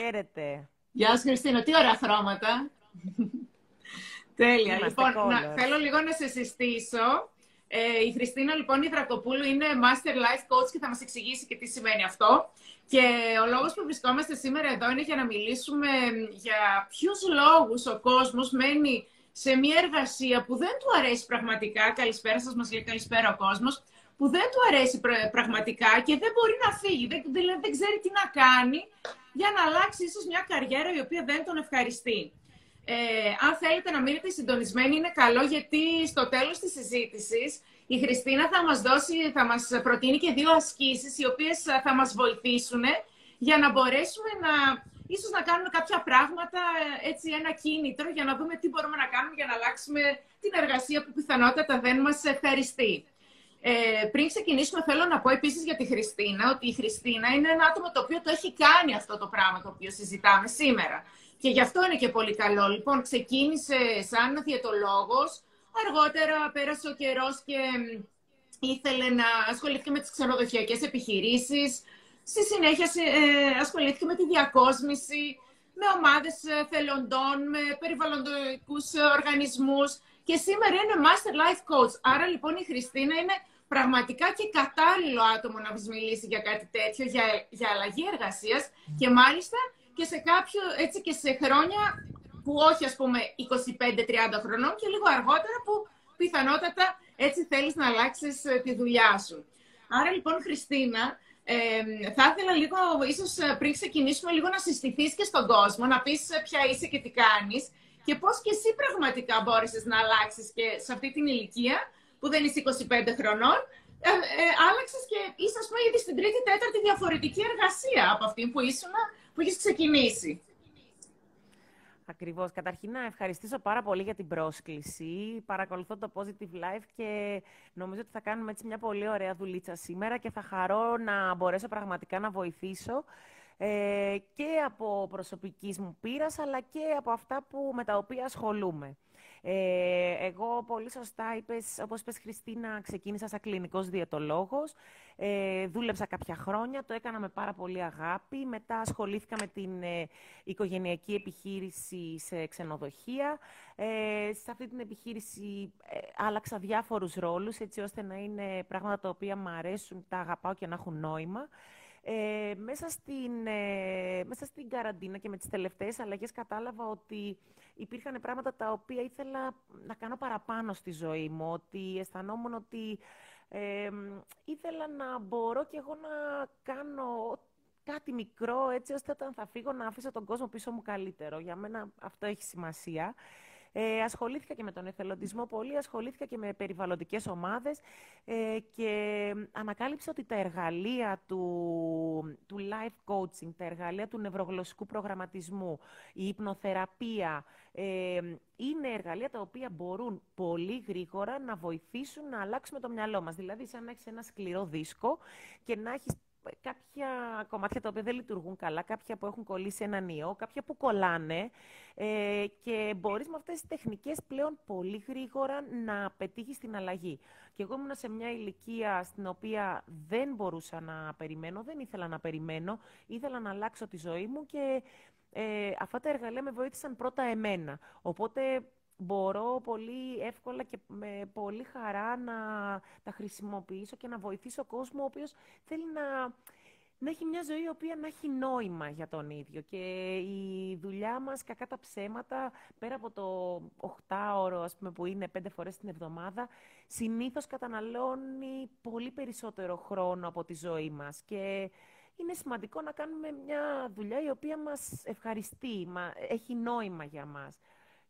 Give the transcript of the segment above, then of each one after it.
Χαίρετε. Γεια σου Χριστίνα, τι ωραία χρώματα. Τέλεια. λοιπόν, να, θέλω λίγο να σε συστήσω. Ε, η Χριστίνα λοιπόν η Δρακοπούλου είναι Master Life Coach και θα μας εξηγήσει και τι σημαίνει αυτό. Και ο λόγος που βρισκόμαστε σήμερα εδώ είναι για να μιλήσουμε για ποιους λόγους ο κόσμος μένει σε μια εργασία που δεν του αρέσει πραγματικά. Καλησπέρα σας, μας λέει καλησπέρα ο κόσμος που δεν του αρέσει πραγματικά και δεν μπορεί να φύγει, δεν, δεν, δεν ξέρει τι να κάνει για να αλλάξει ίσως μια καριέρα η οποία δεν τον ευχαριστεί. Ε, αν θέλετε να μείνετε συντονισμένοι είναι καλό γιατί στο τέλος της συζήτησης η Χριστίνα θα μας δώσει, θα μας προτείνει και δύο ασκήσεις οι οποίες θα μας βοηθήσουν για να μπορέσουμε να ίσως να κάνουμε κάποια πράγματα, έτσι ένα κίνητρο για να δούμε τι μπορούμε να κάνουμε για να αλλάξουμε την εργασία που πιθανότατα δεν μας ευχαριστεί. Ε, πριν ξεκινήσουμε, θέλω να πω επίσης για τη Χριστίνα ότι η Χριστίνα είναι ένα άτομο το οποίο το έχει κάνει αυτό το πράγμα το οποίο συζητάμε σήμερα. Και γι' αυτό είναι και πολύ καλό. Λοιπόν, ξεκίνησε σαν διαιτολόγος, αργότερα πέρασε ο καιρός και ήθελε να ασχοληθεί με τις ξενοδοχειακές επιχειρήσεις. Στη συνέχεια ε, ασχολήθηκε με τη διακόσμηση, με ομάδες ε, θελοντών, με περιβαλλοντικούς οργανισμούς και σήμερα είναι Master Life Coach. Άρα λοιπόν η Χριστίνα είναι πραγματικά και κατάλληλο άτομο να μιλήσει για κάτι τέτοιο, για, για αλλαγή εργασίας και μάλιστα και σε κάποιο, έτσι και σε χρόνια που όχι ας πούμε 25-30 χρονών και λίγο αργότερα που πιθανότατα έτσι θέλεις να αλλάξεις ε, τη δουλειά σου. Άρα λοιπόν Χριστίνα, ε, θα ήθελα λίγο, ίσως ε, πριν ξεκινήσουμε λίγο να συστηθείς και στον κόσμο, να πεις ε, ποια είσαι και τι κάνεις και πώς και εσύ πραγματικά μπόρεσες να αλλάξεις και σε αυτή την ηλικία που δεν είσαι 25 χρονών, ε, ε, άλλαξες και είσαι ας πούμε ήδη στην τρίτη, τέταρτη διαφορετική εργασία από αυτή που ήσουν, που έχεις ξεκινήσει. Ακριβώς. Καταρχήν να ευχαριστήσω πάρα πολύ για την πρόσκληση. Παρακολουθώ το Positive Life και νομίζω ότι θα κάνουμε έτσι μια πολύ ωραία δουλίτσα σήμερα και θα χαρώ να μπορέσω πραγματικά να βοηθήσω ε, και από προσωπικής μου πείρας, αλλά και από αυτά που, με τα οποία ασχολούμαι. Ε, εγώ πολύ σωστά είπες, όπως είπες Χριστίνα, ξεκίνησα σαν κλινικός διαιτολόγος. Ε, δούλεψα κάποια χρόνια, το έκανα με πάρα πολύ αγάπη. Μετά ασχολήθηκα με την ε, οικογενειακή επιχείρηση σε ξενοδοχεία. Ε, σε αυτή την επιχείρηση ε, άλλαξα διάφορους ρόλους, έτσι ώστε να είναι πράγματα τα οποία μου αρέσουν, τα αγαπάω και να έχουν νόημα. Ε, μέσα, στην, ε, μέσα στην καραντίνα και με τις τελευταίες αλλαγές κατάλαβα ότι υπήρχαν πράγματα τα οποία ήθελα να κάνω παραπάνω στη ζωή μου, ότι αισθανόμουν ότι ε, ήθελα να μπορώ και εγώ να κάνω κάτι μικρό, έτσι ώστε όταν θα φύγω να αφήσω τον κόσμο πίσω μου καλύτερο. Για μένα αυτό έχει σημασία. Ε, ασχολήθηκα και με τον εθελοντισμό πολύ, ασχολήθηκα και με περιβαλλοντικές ομάδες ε, και ανακάλυψα ότι τα εργαλεία του, του life coaching, τα εργαλεία του νευρογλωσσικού προγραμματισμού, η υπνοθεραπεία, ε, είναι εργαλεία τα οποία μπορούν πολύ γρήγορα να βοηθήσουν να αλλάξουμε το μυαλό μας. Δηλαδή, σαν να έχεις ένα σκληρό δίσκο και να έχεις κάποια κομμάτια τα οποία δεν λειτουργούν καλά, κάποια που έχουν κολλήσει έναν ιό, κάποια που κολλάνε ε, και μπορείς με αυτές τις τεχνικές πλέον πολύ γρήγορα να πετύχεις την αλλαγή. Και εγώ ήμουν σε μια ηλικία στην οποία δεν μπορούσα να περιμένω, δεν ήθελα να περιμένω, ήθελα να αλλάξω τη ζωή μου και ε, αυτά τα εργαλεία με βοήθησαν πρώτα εμένα. Οπότε μπορώ πολύ εύκολα και με πολύ χαρά να τα χρησιμοποιήσω και να βοηθήσω κόσμο ο οποίος θέλει να, να έχει μια ζωή η οποία να έχει νόημα για τον ίδιο. Και η δουλειά μας, κακά τα ψέματα, πέρα από το 8ωρο ας πούμε, που είναι πέντε φορές την εβδομάδα, συνήθως καταναλώνει πολύ περισσότερο χρόνο από τη ζωή μας. Και είναι σημαντικό να κάνουμε μια δουλειά η οποία μας ευχαριστεί, έχει νόημα για μας.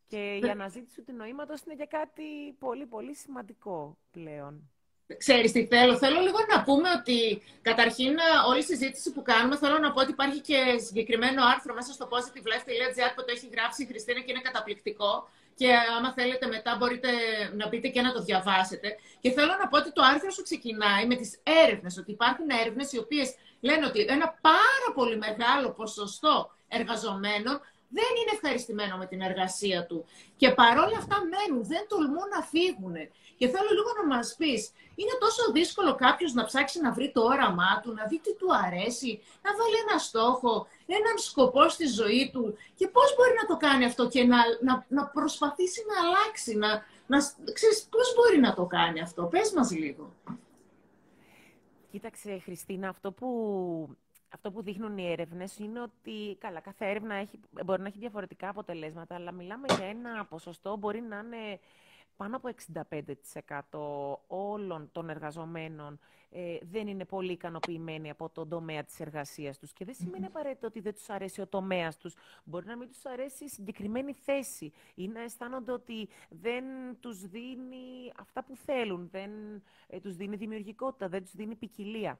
Και η αναζήτηση του νοήματος είναι για κάτι πολύ, πολύ σημαντικό πλέον. Ξέρεις τι θέλω. Θέλω λίγο να πούμε ότι καταρχήν όλη η συζήτηση που κάνουμε θέλω να πω ότι υπάρχει και συγκεκριμένο άρθρο μέσα στο positivelife.gr που το έχει γράψει η Χριστίνα και είναι καταπληκτικό και άμα θέλετε μετά μπορείτε να πείτε και να το διαβάσετε. Και θέλω να πω ότι το άρθρο σου ξεκινάει με τις έρευνες, ότι υπάρχουν έρευνες οι οποίες λένε ότι ένα πάρα πολύ μεγάλο ποσοστό εργαζομένων δεν είναι ευχαριστημένο με την εργασία του. Και παρόλα αυτά μένουν, δεν τολμούν να φύγουν. Και θέλω λίγο να μας πεις, είναι τόσο δύσκολο κάποιος να ψάξει να βρει το όραμά του, να δει τι του αρέσει, να βάλει ένα στόχο, έναν σκοπό στη ζωή του και πώς μπορεί να το κάνει αυτό και να, να, να προσπαθήσει να αλλάξει, να, να, ξέρεις, πώς μπορεί να το κάνει αυτό. Πες μας λίγο. Κοίταξε, Χριστίνα, αυτό που αυτό που δείχνουν οι έρευνες είναι ότι, καλά, κάθε έρευνα έχει, μπορεί να έχει διαφορετικά αποτελέσματα, αλλά μιλάμε για ένα ποσοστό, μπορεί να είναι πάνω από 65% όλων των εργαζομένων ε, δεν είναι πολύ ικανοποιημένοι από τον τομέα της εργασίας τους. Και δεν σημαίνει απαραίτητο ότι δεν τους αρέσει ο τομέας τους. Μπορεί να μην τους αρέσει η συγκεκριμένη θέση ή να αισθάνονται ότι δεν τους δίνει αυτά που θέλουν, δεν ε, τους δίνει δημιουργικότητα, δεν τους δίνει ποικιλία.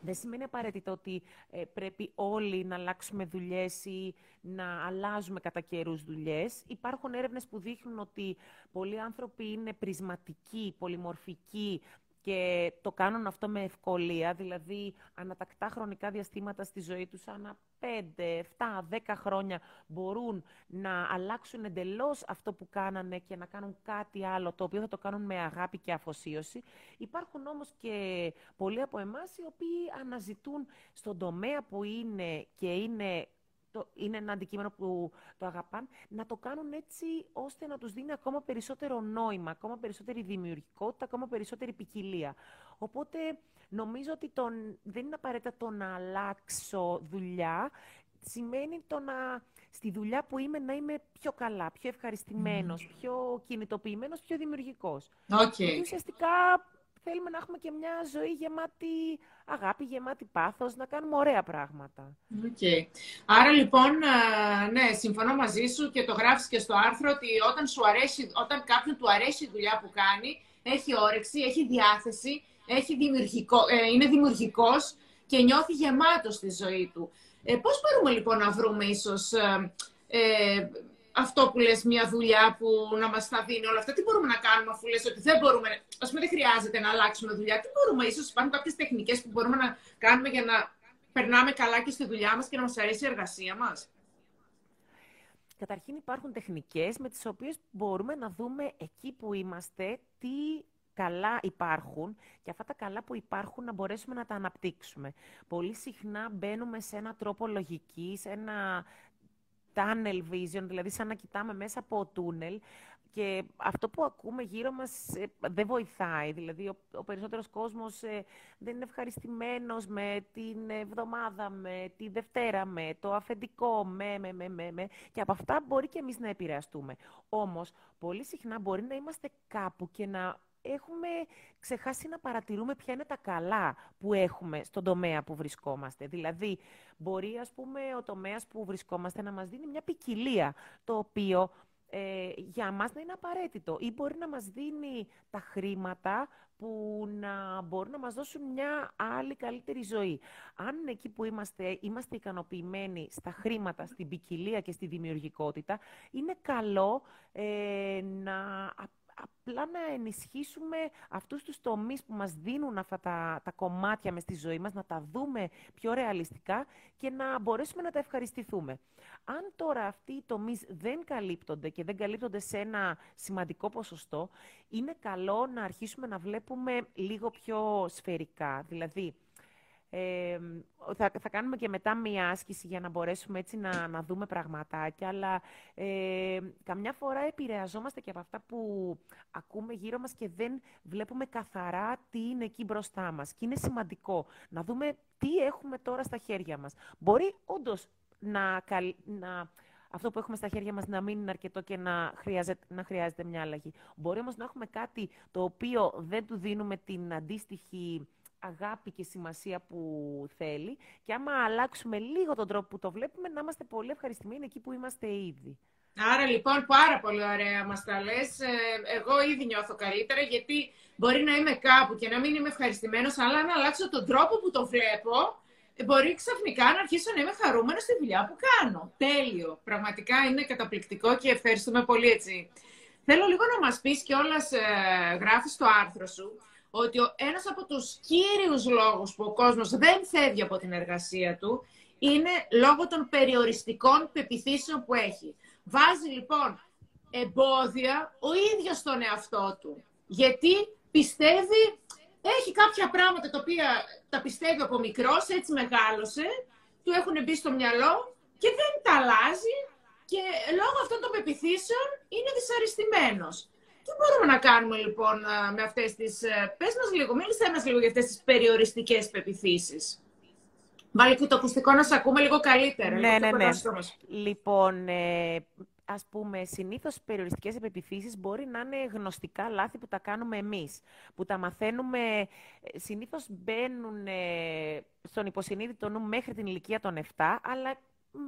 Δεν σημαίνει απαραίτητο ότι ε, πρέπει όλοι να αλλάξουμε δουλειές ή να αλλάζουμε κατά καιρούς δουλειές. Υπάρχουν έρευνες που δείχνουν ότι πολλοί άνθρωποι είναι πρισματικοί, πολυμορφικοί, και το κάνουν αυτό με ευκολία, δηλαδή ανατακτά χρονικά διαστήματα στη ζωή τους, ανά 5, 7, 10 χρόνια μπορούν να αλλάξουν εντελώς αυτό που κάνανε και να κάνουν κάτι άλλο, το οποίο θα το κάνουν με αγάπη και αφοσίωση. Υπάρχουν όμως και πολλοί από εμάς οι οποίοι αναζητούν στον τομέα που είναι και είναι το, είναι ένα αντικείμενο που το αγαπάν, να το κάνουν έτσι ώστε να τους δίνει ακόμα περισσότερο νόημα, ακόμα περισσότερη δημιουργικότητα, ακόμα περισσότερη ποικιλία. Οπότε νομίζω ότι τον, δεν είναι απαραίτητα το να αλλάξω δουλειά, σημαίνει το να στη δουλειά που είμαι να είμαι πιο καλά, πιο ευχαριστημένος, πιο κινητοποιημένος, πιο δημιουργικός. Okay. ουσιαστικά θέλουμε να έχουμε και μια ζωή γεμάτη αγάπη, γεμάτη πάθος, να κάνουμε ωραία πράγματα. Okay. Άρα λοιπόν, ναι, συμφωνώ μαζί σου και το γράφεις και στο άρθρο ότι όταν, σου αρέσει, όταν κάποιον του αρέσει η δουλειά που κάνει, έχει όρεξη, έχει διάθεση, έχει δημιουργικό, ε, είναι δημιουργικός και νιώθει γεμάτος στη ζωή του. Ε, πώς μπορούμε λοιπόν να βρούμε ίσως ε, ε αυτό που λες, μια δουλειά που να μας θα δίνει όλα αυτά. Τι μπορούμε να κάνουμε αφού λες ότι δεν μπορούμε, ας πούμε δεν χρειάζεται να αλλάξουμε δουλειά. Τι μπορούμε, ίσως υπάρχουν κάποιες τεχνικές που μπορούμε να κάνουμε για να περνάμε καλά και στη δουλειά μας και να μας αρέσει η εργασία μας; Καταρχήν υπάρχουν τεχνικές με τις οποίες μπορούμε να δούμε εκεί που είμαστε τι καλά υπάρχουν και αυτά τα καλά που υπάρχουν να μπορέσουμε να τα αναπτύξουμε. Πολύ συχνά μπαίνουμε σε ένα τρόπο λογικής, σε ένα tunnel vision, δηλαδή σαν να κοιτάμε μέσα από τούνελ και αυτό που ακούμε γύρω μας ε, δεν βοηθάει. Δηλαδή, ο, ο περισσότερος κόσμος ε, δεν είναι ευχαριστημένος με την εβδομάδα, με τη Δευτέρα, με το αφεντικό, με, με, με, με, με. Και από αυτά μπορεί και εμείς να επηρεαστούμε. Όμως, πολύ συχνά μπορεί να είμαστε κάπου και να έχουμε ξεχάσει να παρατηρούμε ποια είναι τα καλά που έχουμε στον τομέα που βρισκόμαστε. Δηλαδή, μπορεί, ας πούμε, ο τομέας που βρισκόμαστε να μας δίνει μια ποικιλία, το οποίο ε, για μας να είναι απαραίτητο ή μπορεί να μας δίνει τα χρήματα που να μπορούν να μας δώσουν μια άλλη καλύτερη ζωή. Αν εκεί που είμαστε, είμαστε ικανοποιημένοι στα χρήματα, στην ποικιλία και στη δημιουργικότητα, είναι καλό ε, να απλά να ενισχύσουμε αυτούς τους τομείς που μας δίνουν αυτά τα, τα κομμάτια μες στη ζωή μας, να τα δούμε πιο ρεαλιστικά και να μπορέσουμε να τα ευχαριστηθούμε. Αν τώρα αυτοί οι τομείς δεν καλύπτονται και δεν καλύπτονται σε ένα σημαντικό ποσοστό, είναι καλό να αρχίσουμε να βλέπουμε λίγο πιο σφαιρικά. Δηλαδή, θα, θα κάνουμε και μετά μία άσκηση για να μπορέσουμε έτσι να, να δούμε πραγματάκια, αλλά ε, καμιά φορά επηρεαζόμαστε και από αυτά που ακούμε γύρω μας και δεν βλέπουμε καθαρά τι είναι εκεί μπροστά μας. Και είναι σημαντικό να δούμε τι έχουμε τώρα στα χέρια μας. Μπορεί όντως να, να αυτό που έχουμε στα χέρια μας να μην είναι αρκετό και να χρειάζεται, να χρειάζεται μια αλλαγή. Μπορεί όμως να έχουμε κάτι το οποίο δεν του δίνουμε την αντίστοιχη αγάπη και σημασία που θέλει και άμα αλλάξουμε λίγο τον τρόπο που το βλέπουμε, να είμαστε πολύ ευχαριστημένοι εκεί που είμαστε ήδη. Άρα λοιπόν πάρα πολύ ωραία μας τα λες. Ε, εγώ ήδη νιώθω καλύτερα γιατί μπορεί να είμαι κάπου και να μην είμαι ευχαριστημένος, αλλά αν αλλάξω τον τρόπο που το βλέπω, μπορεί ξαφνικά να αρχίσω να είμαι χαρούμενος στη δουλειά που κάνω. Τέλειο. Πραγματικά είναι καταπληκτικό και ευχαριστούμε πολύ έτσι. Θέλω λίγο να μας πεις και όλας ε, γράφεις το άρθρο σου ότι ο, ένας από τους κύριους λόγους που ο κόσμος δεν φεύγει από την εργασία του είναι λόγω των περιοριστικών πεπιθήσεων που έχει. Βάζει λοιπόν εμπόδια ο ίδιος στον εαυτό του. Γιατί πιστεύει, έχει κάποια πράγματα τα οποία τα πιστεύει από μικρός, έτσι μεγάλωσε, του έχουν μπει στο μυαλό και δεν τα αλλάζει και λόγω αυτών των πεπιθήσεων είναι δυσαρεστημένος. Τι μπορούμε να κάνουμε λοιπόν με αυτές τις... Ε, πες μας λίγο, μίλησέ μας λίγο για αυτές τις περιοριστικές πεπιθήσεις. Βάλει και το ακουστικό να σε ακούμε λίγο καλύτερα. Ναι, ναι, ναι. Λοιπόν, ε, ας πούμε, συνήθως περιοριστικές επιπιθήσεις μπορεί να είναι γνωστικά λάθη που τα κάνουμε εμείς, που τα μαθαίνουμε, ε, συνήθως μπαίνουν ε, στον υποσυνείδητο νου μέχρι την ηλικία των 7, αλλά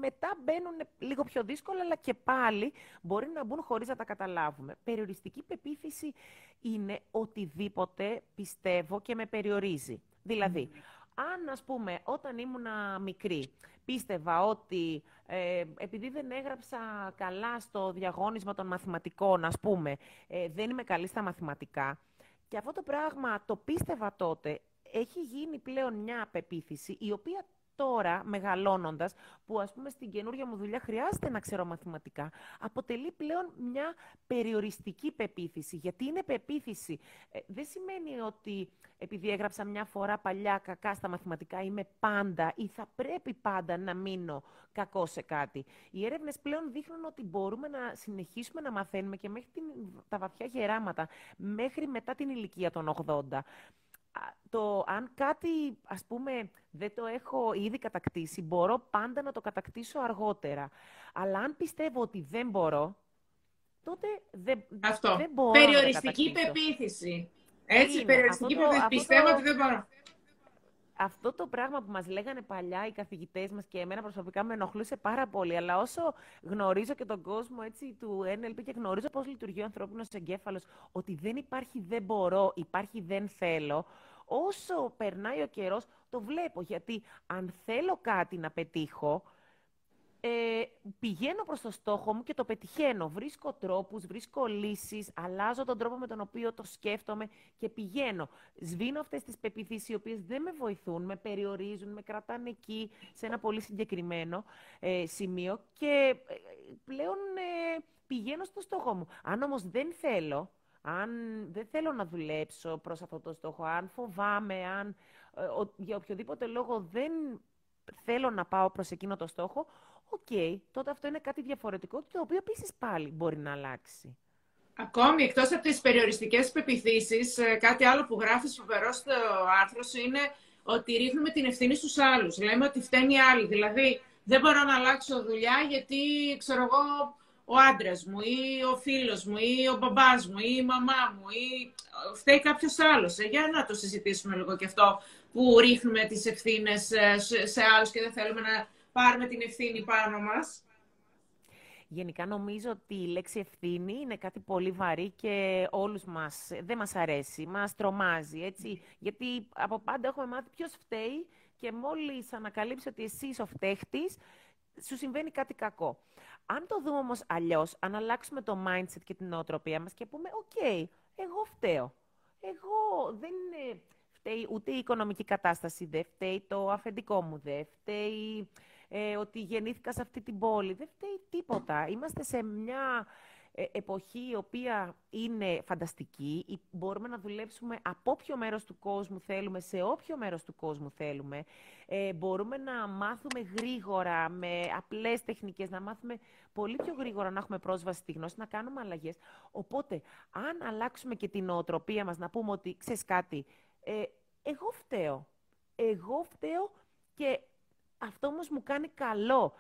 μετά μπαίνουν λίγο πιο δύσκολα, αλλά και πάλι μπορεί να μπουν χωρίς να τα καταλάβουμε. Περιοριστική πεποίθηση είναι οτιδήποτε πιστεύω και με περιορίζει. Δηλαδή, αν, ας πούμε, όταν ήμουνα μικρή, πίστευα ότι ε, επειδή δεν έγραψα καλά στο διαγώνισμα των μαθηματικών, ας πούμε, ε, δεν είμαι καλή στα μαθηματικά, και αυτό το πράγμα το πίστευα τότε, έχει γίνει πλέον μια πεποίθηση, η οποία τώρα, μεγαλώνοντας, που ας πούμε στην καινούργια μου δουλειά χρειάζεται να ξέρω μαθηματικά, αποτελεί πλέον μια περιοριστική πεποίθηση. Γιατί είναι πεποίθηση. Ε, δεν σημαίνει ότι επειδή έγραψα μια φορά παλιά κακά στα μαθηματικά, είμαι πάντα ή θα πρέπει πάντα να μείνω κακό σε κάτι. Οι έρευνες πλέον δείχνουν ότι μπορούμε να συνεχίσουμε να μαθαίνουμε και μέχρι την, τα βαθιά γεράματα, μέχρι μετά την ηλικία των 80 το αν κάτι, ας πούμε, δεν το έχω ήδη κατακτήσει, μπορώ πάντα να το κατακτήσω αργότερα. Αλλά αν πιστεύω ότι δεν μπορώ, τότε δεν, Αυτό. δεν μπορώ Περιοριστική να πεποίθηση. Έτσι, περιοριστική πεποίθηση. Πιστεύω ότι δεν μπορώ. Αυτό το πράγμα που μας λέγανε παλιά οι καθηγητές μας και εμένα προσωπικά με ενοχλούσε πάρα πολύ, αλλά όσο γνωρίζω και τον κόσμο έτσι, του NLP και γνωρίζω πώς λειτουργεί ο ανθρώπινος εγκέφαλος, ότι δεν υπάρχει δεν μπορώ, υπάρχει δεν θέλω, όσο περνάει ο καιρός, το βλέπω. Γιατί αν θέλω κάτι να πετύχω, ε, πηγαίνω προς το στόχο μου και το πετυχαίνω. Βρίσκω τρόπους, βρίσκω λύσεις, αλλάζω τον τρόπο με τον οποίο το σκέφτομαι και πηγαίνω. Σβήνω αυτές τις πεποιθήσεις οι οποίες δεν με βοηθούν, με περιορίζουν, με κρατάνε εκεί σε ένα πολύ συγκεκριμένο ε, σημείο και ε, πλέον ε, πηγαίνω στο στόχο μου. Αν όμως δεν θέλω, αν δεν θέλω να δουλέψω προς αυτό το στόχο, αν φοβάμαι, αν ε, για οποιοδήποτε λόγο δεν θέλω να πάω προς εκείνο το στόχο, οκ, τότε αυτό είναι κάτι διαφορετικό και το οποίο επίσης πάλι μπορεί να αλλάξει. Ακόμη, εκτός από τις περιοριστικές πεπιθήσεις, ε, κάτι άλλο που γράφει φοβερό στο άρθρο σου είναι ότι ρίχνουμε την ευθύνη στους άλλους. Λέμε ότι φταίνει οι άλλοι. Δηλαδή, δεν μπορώ να αλλάξω δουλειά γιατί, ξέρω εγώ, ο άντρας μου ή ο φίλος μου ή ο μπαμπάς μου ή η μαμά μου ή φταίει κάποιος άλλος. Ε, για να το συζητήσουμε λίγο και αυτό που ρίχνουμε τις ευθύνες ε, σε άλλους και δεν θέλουμε να πάρουμε την ευθύνη πάνω μας. Γενικά νομίζω ότι η λέξη ευθύνη είναι κάτι πολύ βαρύ και όλους μας δεν μας αρέσει, μας τρομάζει, έτσι. Γιατί από πάντα έχουμε μάθει ποιος φταίει και μόλις ανακαλύψει ότι εσύ είσαι ο φταίχτης, σου συμβαίνει κάτι κακό. Αν το δούμε όμως αλλιώς, αν αλλάξουμε το mindset και την νοοτροπία μας και πούμε «ΟΚ, εγώ φταίω. Εγώ δεν φταίει ούτε η οικονομική κατάσταση, δεν φταίει το αφεντικό μου, δεν φταίει ε, ότι γεννήθηκα σε αυτή την πόλη, δεν φταίει τίποτα. Είμαστε σε μια ε, εποχή η οποία είναι φανταστική. Μπορούμε να δουλέψουμε από όποιο μέρος του κόσμου θέλουμε, σε όποιο μέρος του κόσμου θέλουμε. Ε, μπορούμε να μάθουμε γρήγορα, με απλές τεχνικές, να μάθουμε πολύ πιο γρήγορα να έχουμε πρόσβαση στη γνώση, να κάνουμε αλλαγές. Οπότε, αν αλλάξουμε και την νοοτροπία μας, να πούμε ότι, ξέρεις κάτι, ε, εγώ φταίω. Εγώ φταίω και αυτό όμως μου κάνει καλό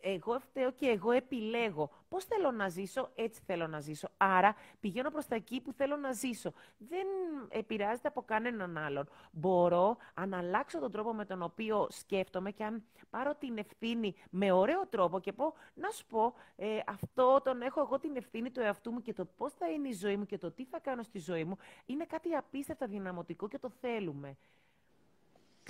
εγώ φταίω και εγώ επιλέγω. Πώς θέλω να ζήσω, έτσι θέλω να ζήσω. Άρα πηγαίνω προς τα εκεί που θέλω να ζήσω. Δεν επηρεάζεται από κανέναν άλλον. Μπορώ, αν αλλάξω τον τρόπο με τον οποίο σκέφτομαι και αν πάρω την ευθύνη με ωραίο τρόπο και πω, να σου πω, ε, αυτό τον έχω εγώ την ευθύνη του εαυτού μου και το πώς θα είναι η ζωή μου και το τι θα κάνω στη ζωή μου, είναι κάτι απίστευτα δυναμωτικό και το θέλουμε.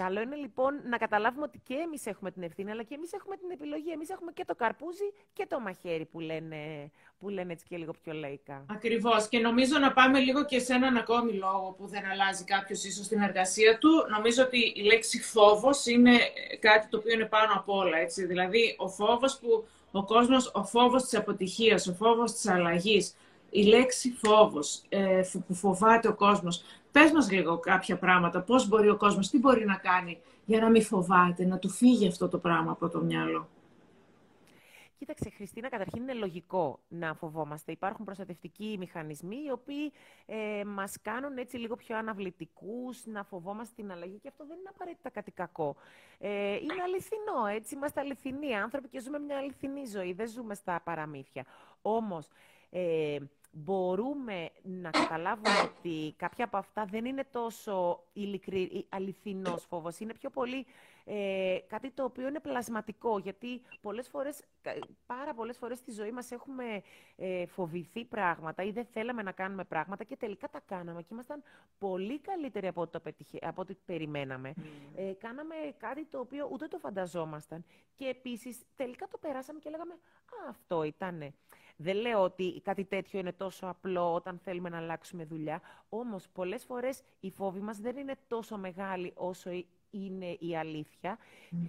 Καλό είναι λοιπόν να καταλάβουμε ότι και εμείς έχουμε την ευθύνη, αλλά και εμείς έχουμε την επιλογή. Εμείς έχουμε και το καρπούζι και το μαχαίρι που λένε, που λένε έτσι και λίγο πιο λαϊκά. Ακριβώς. Και νομίζω να πάμε λίγο και σε έναν ακόμη λόγο που δεν αλλάζει κάποιος ίσως στην εργασία του. Νομίζω ότι η λέξη φόβος είναι κάτι το οποίο είναι πάνω απ' όλα. Έτσι. Δηλαδή, ο φόβος που ο κόσμος, ο φόβος της αποτυχίας, ο φόβος της αλλαγής, η λέξη φόβος ε, που φοβάται ο κόσμος. Πες μας λίγο κάποια πράγματα, πώς μπορεί ο κόσμος, τι μπορεί να κάνει για να μην φοβάται, να του φύγει αυτό το πράγμα από το μυαλό. Κοίταξε, Χριστίνα, καταρχήν είναι λογικό να φοβόμαστε. Υπάρχουν προστατευτικοί μηχανισμοί οι οποίοι ε, μας κάνουν έτσι λίγο πιο αναβλητικούς, να φοβόμαστε την αλλαγή και αυτό δεν είναι απαραίτητα κάτι κακό. Ε, είναι αληθινό, έτσι, είμαστε αληθινοί άνθρωποι και ζούμε μια αληθινή ζωή, δεν ζούμε στα παραμύθια. Όμως, ε, μπορούμε να καταλάβουμε ότι κάποια από αυτά δεν είναι τόσο ειλικρι... αληθινός φόβος. Είναι πιο πολύ ε, κάτι το οποίο είναι πλασματικό, γιατί πολλές φορές, πάρα πολλές φορές στη ζωή μας έχουμε ε, φοβηθεί πράγματα ή δεν θέλαμε να κάνουμε πράγματα και τελικά τα κάναμε και ήμασταν πολύ καλύτεροι από ό,τι, από ό,τι περιμέναμε. Mm. Ε, κάναμε κάτι το οποίο ούτε το φανταζόμασταν και επίσης τελικά το περάσαμε και λέγαμε «Α, αυτό ήτανε». Δεν λέω ότι κάτι τέτοιο είναι τόσο απλό όταν θέλουμε να αλλάξουμε δουλειά, όμως πολλές φορές οι φόβοι μας δεν είναι τόσο μεγάλοι όσο είναι η αλήθεια.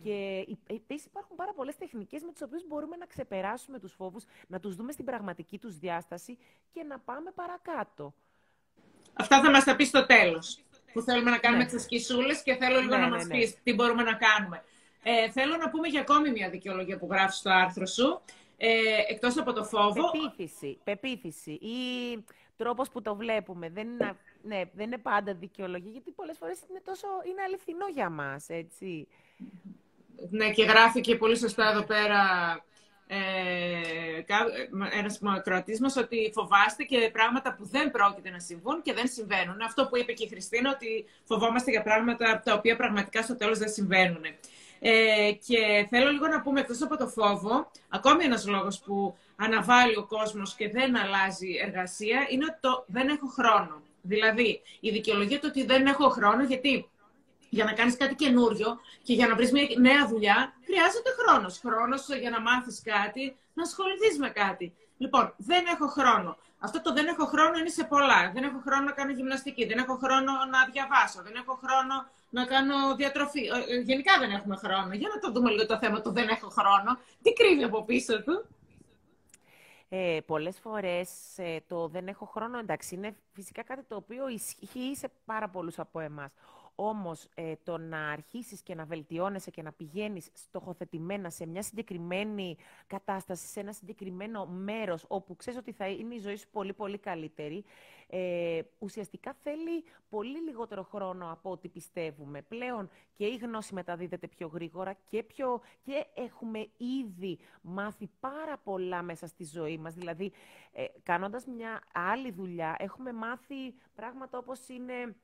Και επίσης υπάρχουν πάρα πολλές τεχνικές με τις οποίες μπορούμε να ξεπεράσουμε τους φόβους, να τους δούμε στην πραγματική τους διάσταση και να πάμε παρακάτω. Αυτά θα μας τα πεις στο τέλος. Που θέλουμε να κάνουμε ναι. τι ασκησούλε και θέλω λίγο ναι, να ναι, μας ναι. πεις τι μπορούμε να κάνουμε. Ε, θέλω να πούμε για ακόμη μια δικαιολογία που γράφεις στο άρθρο σου. Ε, εκτός από το φόβο... Πεποίθηση, πεποίθηση ή τρόπος που το βλέπουμε. Δεν είναι, ναι, δεν είναι πάντα δικαιολογία, γιατί πολλές φορές είναι, τόσο, είναι αληθινό για μας, έτσι. Ναι, και γράφει και πολύ σωστά εδώ πέρα ε, ένας κροατής μας ότι φοβάστε και πράγματα που δεν πρόκειται να συμβούν και δεν συμβαίνουν. Αυτό που είπε και η Χριστίνα, ότι φοβόμαστε για πράγματα τα οποία πραγματικά στο τέλος δεν συμβαίνουν. Ε, και θέλω λίγο να πούμε, εκτός από το φόβο, ακόμη ένας λόγος που αναβάλει ο κόσμος και δεν αλλάζει εργασία, είναι ότι το δεν έχω χρόνο. Δηλαδή, η δικαιολογία του ότι δεν έχω χρόνο, γιατί για να κάνεις κάτι καινούριο και για να βρεις μια νέα δουλειά, χρειάζεται χρόνος. Χρόνος για να μάθεις κάτι, να ασχοληθείς με κάτι. Λοιπόν, δεν έχω χρόνο. Αυτό το δεν έχω χρόνο είναι σε πολλά. Δεν έχω χρόνο να κάνω γυμναστική, δεν έχω χρόνο να διαβάσω, δεν έχω χρόνο να κάνω διατροφή. Ε, ε, γενικά δεν έχουμε χρόνο. Για να το δούμε λίγο το θέμα του δεν έχω χρόνο. Τι κρύβει από πίσω του. Ε, πολλές φορές ε, το δεν έχω χρόνο, εντάξει, είναι φυσικά κάτι το οποίο ισχύει σε πάρα πολλούς από εμάς. Όμως ε, το να αρχίσεις και να βελτιώνεσαι και να πηγαίνεις στοχοθετημένα σε μια συγκεκριμένη κατάσταση, σε ένα συγκεκριμένο μέρος όπου ξέρεις ότι θα είναι η ζωή σου πολύ πολύ καλύτερη, ε, ουσιαστικά θέλει πολύ λιγότερο χρόνο από ό,τι πιστεύουμε. Πλέον και η γνώση μεταδίδεται πιο γρήγορα και, πιο, και έχουμε ήδη μάθει πάρα πολλά μέσα στη ζωή μας. Δηλαδή, ε, κάνοντας μια άλλη δουλειά, έχουμε μάθει πράγματα όπως είναι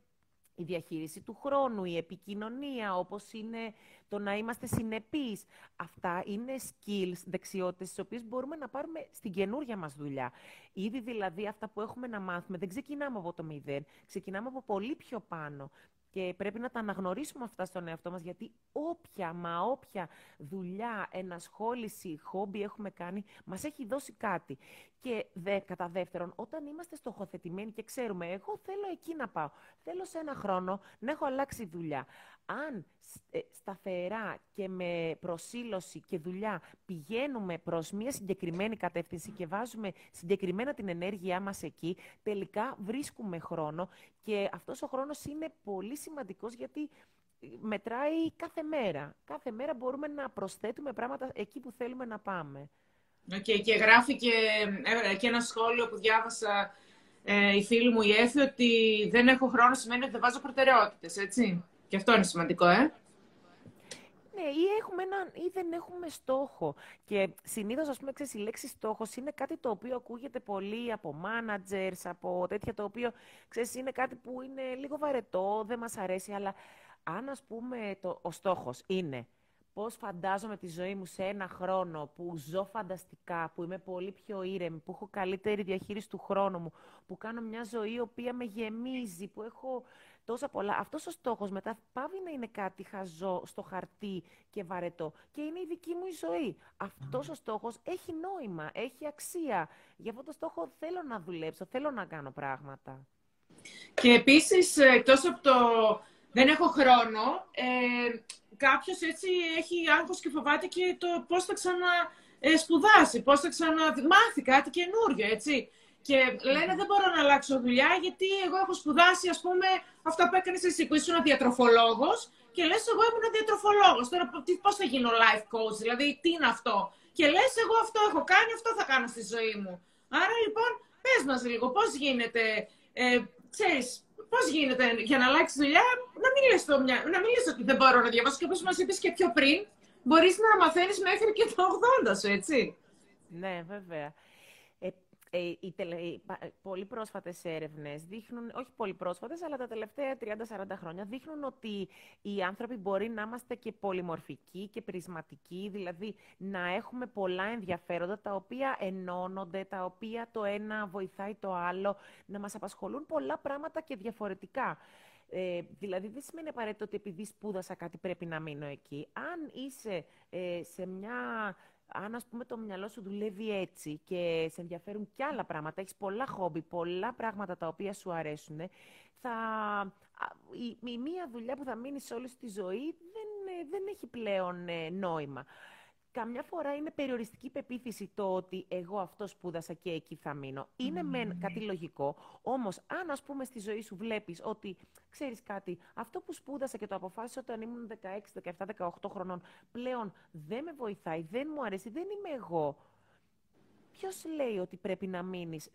η διαχείριση του χρόνου, η επικοινωνία, όπως είναι το να είμαστε συνεπείς. Αυτά είναι skills, δεξιότητες, τις οποίες μπορούμε να πάρουμε στην καινούργια μας δουλειά. Ήδη δηλαδή αυτά που έχουμε να μάθουμε, δεν ξεκινάμε από το μηδέν, ξεκινάμε από πολύ πιο πάνω. Και πρέπει να τα αναγνωρίσουμε αυτά στον εαυτό μας, γιατί όποια, μα όποια δουλειά, ενασχόληση, χόμπι έχουμε κάνει, μας έχει δώσει κάτι. Και δε, κατά δεύτερον, όταν είμαστε στοχοθετημένοι και ξέρουμε, εγώ θέλω εκεί να πάω, θέλω σε ένα χρόνο να έχω αλλάξει δουλειά. Αν ε, σταθερά και με προσήλωση και δουλειά πηγαίνουμε προς μια συγκεκριμένη κατεύθυνση και βάζουμε συγκεκριμένα την ενέργειά μας εκεί, τελικά βρίσκουμε χρόνο και αυτός ο χρόνος είναι πολύ σημαντικός γιατί μετράει κάθε μέρα. Κάθε μέρα μπορούμε να προσθέτουμε πράγματα εκεί που θέλουμε να πάμε. Okay, και γράφει και, ε, και ένα σχόλιο που διάβασα ε, η φίλη μου η Έφη ότι δεν έχω χρόνο σημαίνει ότι δεν βάζω προτεραιότητες, έτσι. Και αυτό είναι σημαντικό, ε. Ναι, ή, έχουμε έναν, ή δεν έχουμε στόχο. Και συνήθως, ας πούμε, ξέρεις, η λέξη στόχος είναι κάτι το οποίο ακούγεται πολύ από managers, από τέτοια το οποίο ξέρεις, είναι κάτι που είναι λίγο βαρετό, δεν μας αρέσει. Αλλά αν, ας πούμε, το, ο στόχος είναι πώς φαντάζομαι τη ζωή μου σε ένα χρόνο που ζω φανταστικά, που είμαι πολύ πιο ήρεμη, που έχω καλύτερη διαχείριση του χρόνου μου, που κάνω μια ζωή η οποία με γεμίζει, που έχω τόσα πολλά. Αυτός ο στόχος μετά πάβει να είναι κάτι χαζό στο χαρτί και βαρετό και είναι η δική μου η ζωή. Αυτός ο στόχος έχει νόημα, έχει αξία. Για αυτό το στόχο θέλω να δουλέψω, θέλω να κάνω πράγματα. Και επίσης, εκτός από το δεν έχω χρόνο, ε, κάποιος έτσι έχει άγχος και φοβάται και το πώς θα ξανασπουδάσει, πώς θα ξαναμάθει κάτι καινούριο, έτσι. Και λένε δεν μπορώ να αλλάξω δουλειά γιατί εγώ έχω σπουδάσει, ας πούμε, αυτά που έκανες εσύ που ήσουν διατροφολόγος και λες εγώ ήμουν διατροφολόγος. Τώρα πώς θα γίνω life coach, δηλαδή τι είναι αυτό. Και λες εγώ αυτό έχω κάνει, αυτό θα κάνω στη ζωή μου. Άρα λοιπόν πες μας λίγο πώς γίνεται, ε, ξέρεις, πώς γίνεται για να αλλάξεις δουλειά, να μην λες, το, να μην λες ότι δεν μπορώ να διαβάσω και όπως μας είπες και πιο πριν, μπορείς να μαθαίνεις μέχρι και το 80 σου, έτσι. Ναι, βέβαια. Ε, οι, τελε, οι πολύ πρόσφατες έρευνες δείχνουν, όχι πολύ πρόσφατες, αλλά τα τελευταία 30-40 χρόνια, δείχνουν ότι οι άνθρωποι μπορεί να είμαστε και πολυμορφικοί και πρισματικοί, δηλαδή να έχουμε πολλά ενδιαφέροντα, τα οποία ενώνονται, τα οποία το ένα βοηθάει το άλλο, να μας απασχολούν πολλά πράγματα και διαφορετικά. Ε, δηλαδή, δεν σημαίνει απαραίτητο ότι επειδή σπούδασα κάτι πρέπει να μείνω εκεί. Αν είσαι ε, σε μια αν ας πούμε το μυαλό σου δουλεύει έτσι και σε ενδιαφέρουν κι άλλα πράγματα, έχεις πολλά χόμπι, πολλά πράγματα τα οποία σου αρέσουν, θα... η, η μία δουλειά που θα μείνει όλη τη ζωή δεν, ε, δεν έχει πλέον ε, νόημα καμιά φορά είναι περιοριστική πεποίθηση το ότι εγώ αυτός σπούδασα και εκεί θα μείνω. Είναι mm. μεν κάτι λογικό, όμως αν ας πούμε στη ζωή σου βλέπεις ότι, ξέρεις κάτι, αυτό που σπούδασα και το αποφάσισα όταν ήμουν 16, 17, 18 χρονών, πλέον δεν με βοηθάει, δεν μου αρέσει, δεν είμαι εγώ. Ποιος λέει ότι πρέπει να μείνεις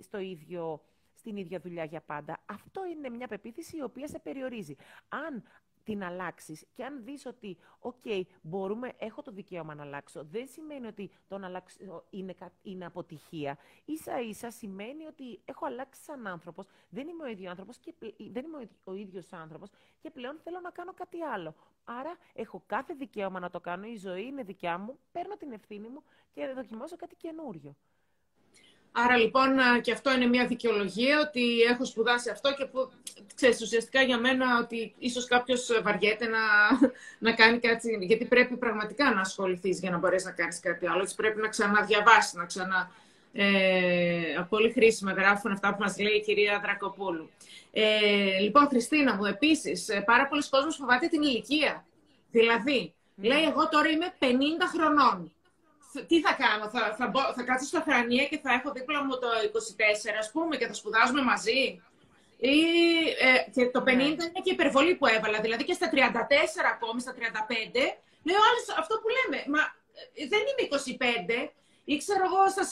στο ίδιο στην ίδια δουλειά για πάντα; Αυτό είναι μια πεποίθηση η οποία σε περιορίζει. Αν την αλλάξεις. Και αν δεις ότι, OK, μπορούμε, έχω το δικαίωμα να αλλάξω, δεν σημαίνει ότι το να αλλάξω είναι, είναι αποτυχία. σα ίσα σημαίνει ότι έχω αλλάξει σαν άνθρωπος, δεν είμαι ο ίδιος άνθρωπος και δεν είμαι ο ίδιος άνθρωπος και πλέον θέλω να κάνω κάτι άλλο. Άρα έχω κάθε δικαίωμα να το κάνω. Η ζωή είναι δικιά μου, παίρνω την ευθύνη μου και δοκιμάζω κάτι καινούριο. Άρα λοιπόν και αυτό είναι μια δικαιολογία ότι έχω σπουδάσει αυτό και που ξέρεις ουσιαστικά για μένα ότι ίσως κάποιος βαριέται να, να κάνει κάτι γιατί πρέπει πραγματικά να ασχοληθείς για να μπορέσεις να κάνεις κάτι άλλο. Έτσι πρέπει να ξαναδιαβάσεις, να ξανα... Ε, πολύ χρήσιμα γράφουν αυτά που μας λέει η κυρία Δρακοπούλου. Ε, λοιπόν, Χριστίνα μου, επίσης, ε, πάρα πολλοί κόσμος φοβάται την ηλικία. Δηλαδή, λέει εγώ τώρα είμαι 50 χρονών τι θα κάνω, θα, θα, θα κάτσω στα Θρανία και θα έχω δίπλα μου το 24, ας πούμε, και θα σπουδάζουμε μαζί. Ή, ε, και το 50 ναι. είναι και η υπερβολή που έβαλα. Δηλαδή και στα 34 ακόμη, στα 35, λέω άλλες, αυτό που λέμε, μα ε, δεν είμαι 25, ή ξέρω εγώ στα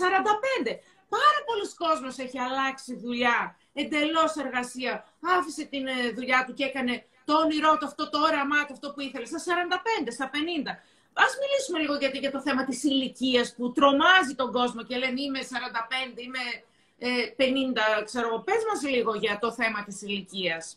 45. Πάρα πολλοί κόσμος έχει αλλάξει δουλειά, εντελώς εργασία, άφησε την ε, δουλειά του και έκανε το όνειρό του, αυτό το όραμά του, αυτό που ήθελε, στα 45, στα 50. Ας μιλήσουμε λίγο γιατί για το θέμα της ηλικίας που τρομάζει τον κόσμο και λένε είμαι 45, είμαι 50, ε, ξέρω εγώ. Πες μας λίγο για το θέμα της ηλικίας.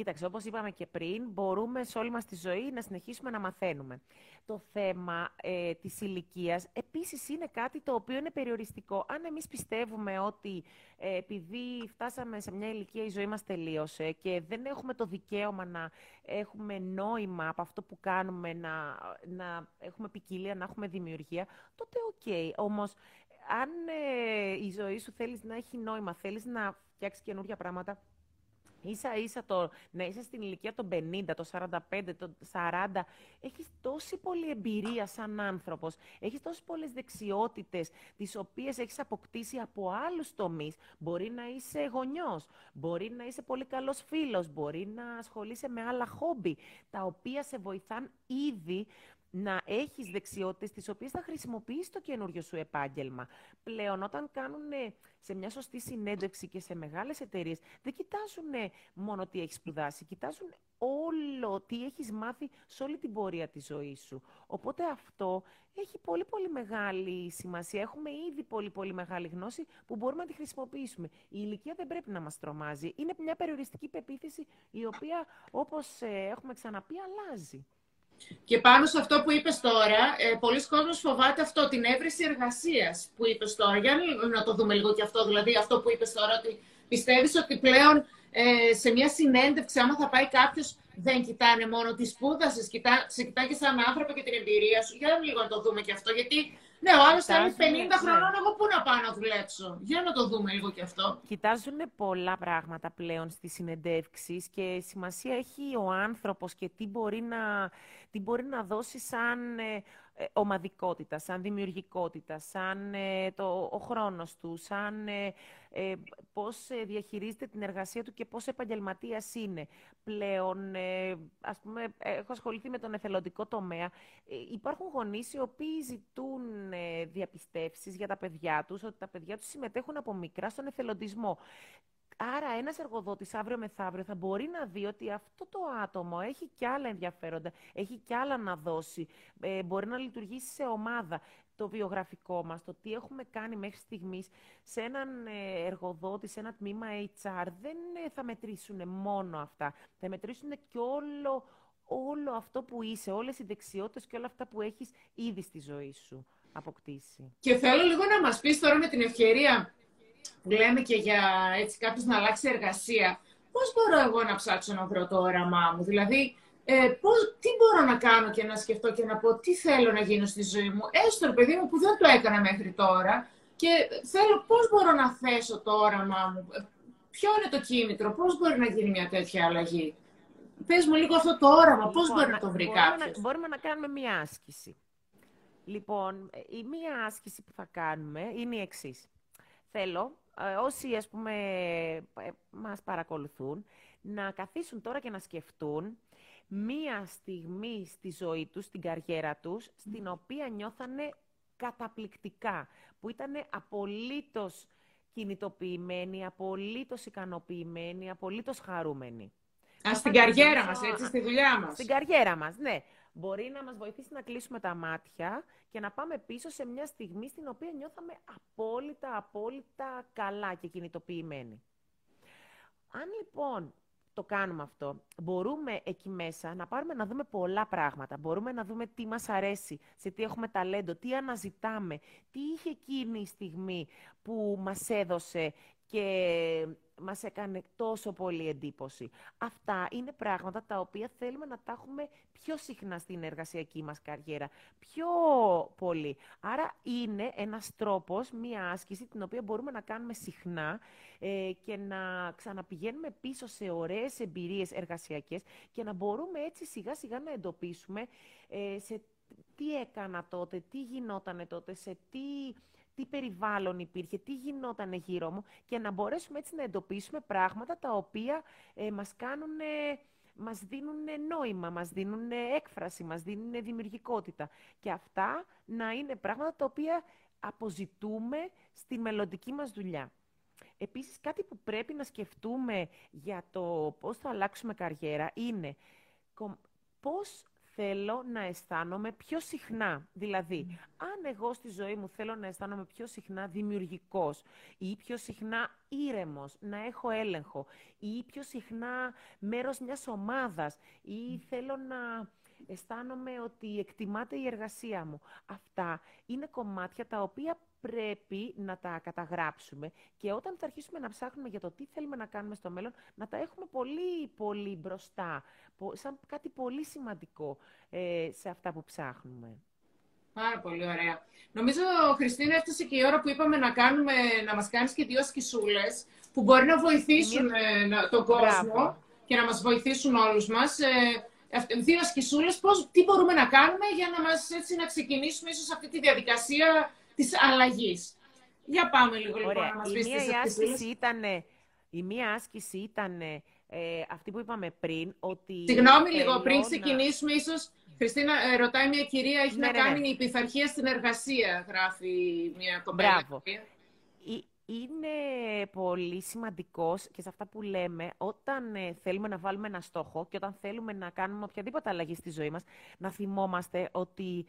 Κοίταξε, όπως είπαμε και πριν, μπορούμε σε όλη μας τη ζωή να συνεχίσουμε να μαθαίνουμε. Το θέμα ε, της ηλικίας επίσης είναι κάτι το οποίο είναι περιοριστικό. Αν εμείς πιστεύουμε ότι ε, επειδή φτάσαμε σε μια ηλικία η ζωή μας τελείωσε και δεν έχουμε το δικαίωμα να έχουμε νόημα από αυτό που κάνουμε, να, να έχουμε ποικιλία, να έχουμε δημιουργία, τότε OK. Okay. Όμως, αν ε, η ζωή σου θέλεις να έχει νόημα, θέλεις να φτιάξεις καινούργια πράγματα, Ίσα ίσα το να είσαι στην ηλικία των 50, των 45, των 40, έχεις τόση πολλή εμπειρία σαν άνθρωπος, έχεις τόσες πολλές δεξιότητες, τις οποίες έχεις αποκτήσει από άλλους τομείς. Μπορεί να είσαι γονιός, μπορεί να είσαι πολύ καλός φίλος, μπορεί να ασχολείσαι με άλλα χόμπι, τα οποία σε βοηθάν ήδη να έχεις δεξιότητες τις οποίες θα χρησιμοποιείς το καινούριο σου επάγγελμα. Πλέον όταν κάνουν σε μια σωστή συνέντευξη και σε μεγάλες εταιρείες, δεν κοιτάζουν μόνο τι έχεις σπουδάσει, κοιτάζουν όλο τι έχεις μάθει σε όλη την πορεία της ζωής σου. Οπότε αυτό έχει πολύ πολύ μεγάλη σημασία. Έχουμε ήδη πολύ πολύ μεγάλη γνώση που μπορούμε να τη χρησιμοποιήσουμε. Η ηλικία δεν πρέπει να μας τρομάζει. Είναι μια περιοριστική πεποίθηση η οποία όπως ε, έχουμε ξαναπεί αλλάζει. Και πάνω σε αυτό που είπες τώρα, ε, πολλοί κόσμος φοβάται αυτό, την έβρεση εργασίας που είπες τώρα. Για να το δούμε λίγο και αυτό, δηλαδή αυτό που είπες τώρα, ότι πιστεύεις ότι πλέον ε, σε μια συνέντευξη, άμα θα πάει κάποιος, δεν κοιτάνε μόνο τι σπούδασε, κοιτά, σε κοιτάει και σαν άνθρωπο και την εμπειρία σου. Για να λίγο να το δούμε και αυτό, γιατί ναι, ο άλλος θέλει 50 χρονών, εγώ πού να πάω να δουλέψω; Για να το δούμε λίγο και αυτό. Κοιτάζουν πολλά πράγματα πλέον στις συνεντεύξεις και σημασία έχει ο άνθρωπος και τι μπορεί να, τι μπορεί να δώσει σαν ε, ε, ομαδικότητα, σαν δημιουργικότητα, σαν ε, το, ο χρόνος του, σαν ε, ε πώς διαχειρίζεται την εργασία του και πώς επαγγελματίας είναι. Πλέον, ας πούμε, έχω ασχοληθεί με τον εθελοντικό τομέα. υπάρχουν γονείς οι οποίοι ζητούν διαπιστεύσεις για τα παιδιά τους, ότι τα παιδιά τους συμμετέχουν από μικρά στον εθελοντισμό. Άρα ένας εργοδότης αύριο μεθαύριο θα μπορεί να δει ότι αυτό το άτομο έχει και άλλα ενδιαφέροντα, έχει και άλλα να δώσει, ε, μπορεί να λειτουργήσει σε ομάδα. Το βιογραφικό μας, το τι έχουμε κάνει μέχρι στιγμής σε έναν ε, εργοδότη, σε ένα τμήμα HR, δεν ε, θα μετρήσουν μόνο αυτά. Θα μετρήσουν και όλο, όλο αυτό που είσαι, όλες οι δεξιότητες και όλα αυτά που έχεις ήδη στη ζωή σου αποκτήσει. Και θέλω λίγο να μας πεις τώρα με την ευκαιρία που λέμε και για έτσι κάποιος να αλλάξει εργασία, πώς μπορώ εγώ να ψάξω να βρω το όραμά μου, δηλαδή ε, πώς, τι μπορώ να κάνω και να σκεφτώ και να πω τι θέλω να γίνω στη ζωή μου, έστω το παιδί μου που δεν το έκανα μέχρι τώρα και θέλω πώς μπορώ να θέσω το όραμά μου, ε, ποιο είναι το κίνητρο, πώς μπορεί να γίνει μια τέτοια αλλαγή; Πες μου λίγο αυτό το όραμα, πώς λοιπόν, μπορεί να το βρει μπορούμε κάποιος; Να, μπορούμε να κάνουμε μια άσκηση. Λοιπόν, η μία άσκηση που θα κάνουμε είναι η εξής. Θέλω ε, όσοι ας πούμε ε, μας παρακολουθούν να καθίσουν τώρα και να σκεφτούν μία στιγμή στη ζωή τους, στην καριέρα τους, στην οποία νιώθανε καταπληκτικά, που ήταν απολύτως κινητοποιημένοι, απολύτως ικανοποιημένοι, απολύτως χαρούμενοι. Α, στην καριέρα μας, έτσι, στη δουλειά μας. Στην καριέρα μας, ναι μπορεί να μας βοηθήσει να κλείσουμε τα μάτια και να πάμε πίσω σε μια στιγμή στην οποία νιώθαμε απόλυτα, απόλυτα καλά και κινητοποιημένοι. Αν λοιπόν το κάνουμε αυτό, μπορούμε εκεί μέσα να πάρουμε να δούμε πολλά πράγματα. Μπορούμε να δούμε τι μας αρέσει, σε τι έχουμε ταλέντο, τι αναζητάμε, τι είχε εκείνη η στιγμή που μας έδωσε και μας έκανε τόσο πολύ εντύπωση. Αυτά είναι πράγματα τα οποία θέλουμε να τα έχουμε πιο συχνά στην εργασιακή μας καριέρα. Πιο πολύ. Άρα είναι ένας τρόπος, μία άσκηση την οποία μπορούμε να κάνουμε συχνά ε, και να ξαναπηγαίνουμε πίσω σε ωραίες εμπειρίες εργασιακές και να μπορούμε έτσι σιγά σιγά να εντοπίσουμε ε, σε τι έκανα τότε, τι γινότανε τότε, σε τι τι περιβάλλον υπήρχε, τι γινόταν γύρω μου και να μπορέσουμε έτσι να εντοπίσουμε πράγματα τα οποία ε, μας κάνουν, μας δίνουν νόημα, μας δίνουν έκφραση, μας δίνουν δημιουργικότητα. Και αυτά να είναι πράγματα τα οποία αποζητούμε στη μελλοντική μας δουλειά. Επίσης, κάτι που πρέπει να σκεφτούμε για το πώς θα αλλάξουμε καριέρα είναι πώς θέλω να αισθάνομαι πιο συχνά. Δηλαδή, αν εγώ στη ζωή μου θέλω να αισθάνομαι πιο συχνά δημιουργικός ή πιο συχνά ήρεμος, να έχω έλεγχο ή πιο συχνά μέρος μιας ομάδας ή θέλω να αισθάνομαι ότι εκτιμάται η εργασία μου. Αυτά είναι κομμάτια τα οποία πρέπει να τα καταγράψουμε και όταν θα αρχίσουμε να ψάχνουμε για το τι θέλουμε να κάνουμε στο μέλλον, να τα έχουμε πολύ, πολύ μπροστά, σαν κάτι πολύ σημαντικό ε, σε αυτά που ψάχνουμε. Πάρα πολύ ωραία. Νομίζω, Χριστίνα, έφτασε και η ώρα που είπαμε να, κάνουμε, να μας κάνεις και δύο σκισούλες που μπορεί να βοηθήσουν Μια... Ε, τον κόσμο και να μας βοηθήσουν όλους μας. Ε, δύο σκισούλες, πώς, τι μπορούμε να κάνουμε για να μας έτσι να ξεκινήσουμε ίσως αυτή τη διαδικασία της αλλαγής. Για πάμε λίγο λοιπόν να μας πεις τις άσκηση ήταν, Η μία άσκηση ήταν ε, αυτή που είπαμε πριν, ότι... Συγγνώμη λίγο, πριν ξεκινήσουμε ίσως, Χριστίνα, ε, ρωτάει μια κυρία, έχει ναι, να ναι, κάνει ναι. η πειθαρχία στην εργασία, γράφει μια κομπέλα. Μπράβο. Είναι πολύ σημαντικός και σε αυτά που λέμε, όταν ε, θέλουμε να βάλουμε ένα στόχο και όταν θέλουμε να κάνουμε οποιαδήποτε αλλαγή στη ζωή μας, να θυμόμαστε ότι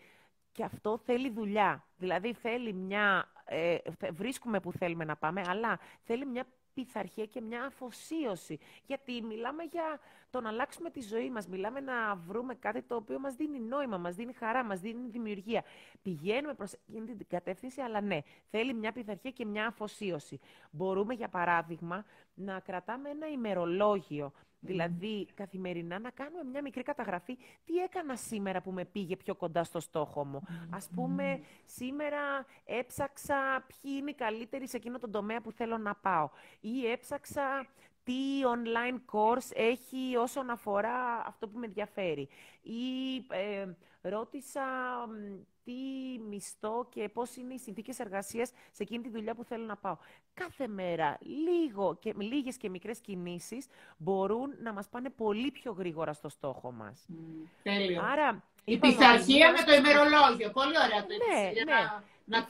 και αυτό θέλει δουλειά. Δηλαδή θέλει μια, ε, βρίσκουμε που θέλουμε να πάμε, αλλά θέλει μια πειθαρχία και μια αφοσίωση. Γιατί μιλάμε για το να αλλάξουμε τη ζωή μας. Μιλάμε να βρούμε κάτι το οποίο μας δίνει νόημα, μας δίνει χαρά, μας δίνει δημιουργία. Πηγαίνουμε προς εκείνη την κατεύθυνση, αλλά ναι, θέλει μια πειθαρχία και μια αφοσίωση. Μπορούμε, για παράδειγμα, να κρατάμε ένα ημερολόγιο Δηλαδή, καθημερινά να κάνουμε μια μικρή καταγραφή. Τι έκανα σήμερα που με πήγε πιο κοντά στο στόχο μου; Ας πούμε, σήμερα έψαξα ποιοι είναι οι καλύτεροι σε εκείνο τον τομέα που θέλω να πάω. Ή έψαξα τι online course έχει όσον αφορά αυτό που με ενδιαφέρει. Ή ε, ρώτησα τι μισθό και πώς είναι οι συνθήκες εργασίας σε εκείνη τη δουλειά που θέλω να πάω. Κάθε μέρα, λίγο και, λίγες και μικρές κινήσεις μπορούν να μας πάνε πολύ πιο γρήγορα στο στόχο μας. Mm, τέλειο. Άρα, η πειθαρχία με το ημερολόγιο. Πολύ ωραία το ναι, ναι. Να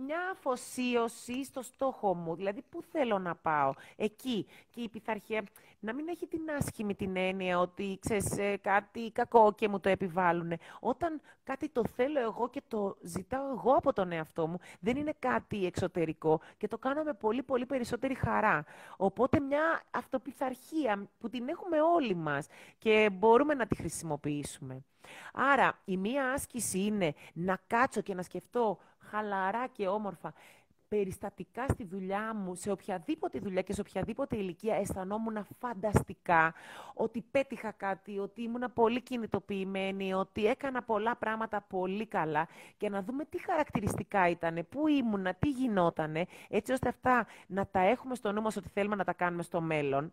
μια αφοσίωση στο στόχο μου, δηλαδή πού θέλω να πάω, εκεί. Και η πειθαρχία να μην έχει την άσχημη την έννοια ότι ξέρεις ε, κάτι κακό και μου το επιβάλλουν. Όταν κάτι το θέλω εγώ και το ζητάω εγώ από τον εαυτό μου, δεν είναι κάτι εξωτερικό και το κάνω με πολύ πολύ περισσότερη χαρά. Οπότε μια αυτοπιθαρχία που την έχουμε όλοι μας και μπορούμε να τη χρησιμοποιήσουμε. Άρα η μία άσκηση είναι να κάτσω και να σκεφτώ χαλαρά και όμορφα περιστατικά στη δουλειά μου, σε οποιαδήποτε δουλειά και σε οποιαδήποτε ηλικία αισθανόμουν φανταστικά ότι πέτυχα κάτι, ότι ήμουν πολύ κινητοποιημένη, ότι έκανα πολλά πράγματα πολύ καλά και να δούμε τι χαρακτηριστικά ήταν, πού ήμουν, τι γινότανε, έτσι ώστε αυτά να τα έχουμε στο νου μας ότι θέλουμε να τα κάνουμε στο μέλλον.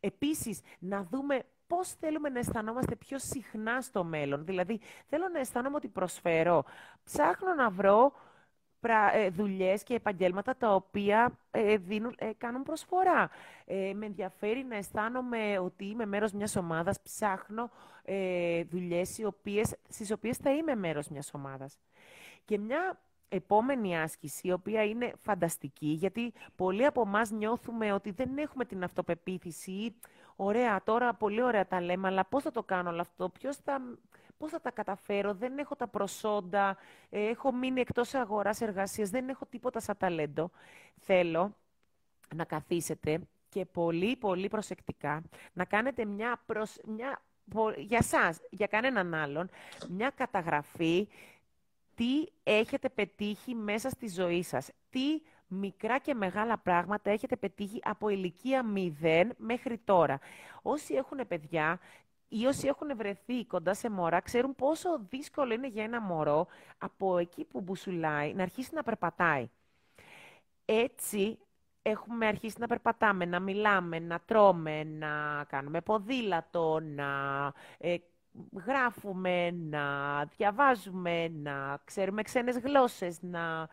Επίσης, να δούμε πώς θέλουμε να αισθανόμαστε πιο συχνά στο μέλλον. Δηλαδή, θέλω να αισθάνομαι ότι προσφέρω. Ψάχνω να βρω ε, δουλειές και επαγγέλματα τα οποία ε, δίνουν, ε, κάνουν προσφορά. με ενδιαφέρει να αισθάνομαι ότι είμαι μέρος μιας ομάδας, ψάχνω δουλειές οι οποίες, στις οποίες θα είμαι μέρος μιας ομάδας. Και μια επόμενη άσκηση, η οποία είναι φανταστική, γιατί πολλοί από εμάς νιώθουμε ότι δεν έχουμε την αυτοπεποίθηση ωραία, τώρα πολύ ωραία τα λέμε, αλλά πώς θα το κάνω όλο αυτό, ποιος θα, πώς θα τα καταφέρω, δεν έχω τα προσόντα, ε, έχω μείνει εκτός αγοράς εργασίας, δεν έχω τίποτα σαν ταλέντο. Θέλω να καθίσετε και πολύ, πολύ προσεκτικά να κάνετε μια, προσ... μια για σας, για κανέναν άλλον, μια καταγραφή τι έχετε πετύχει μέσα στη ζωή σας, τι μικρά και μεγάλα πράγματα έχετε πετύχει από ηλικία 0 μέχρι τώρα. Όσοι έχουν παιδιά ή όσοι έχουν βρεθεί κοντά σε μωρά, ξέρουν πόσο δύσκολο είναι για ένα μωρό από εκεί που μπουσουλάει να αρχίσει να περπατάει. Έτσι, έχουμε αρχίσει να περπατάμε, να μιλάμε, να τρώμε, να κάνουμε ποδήλατο, να ε, γράφουμε, να διαβάζουμε, να ξέρουμε ξένες γλώσσες, να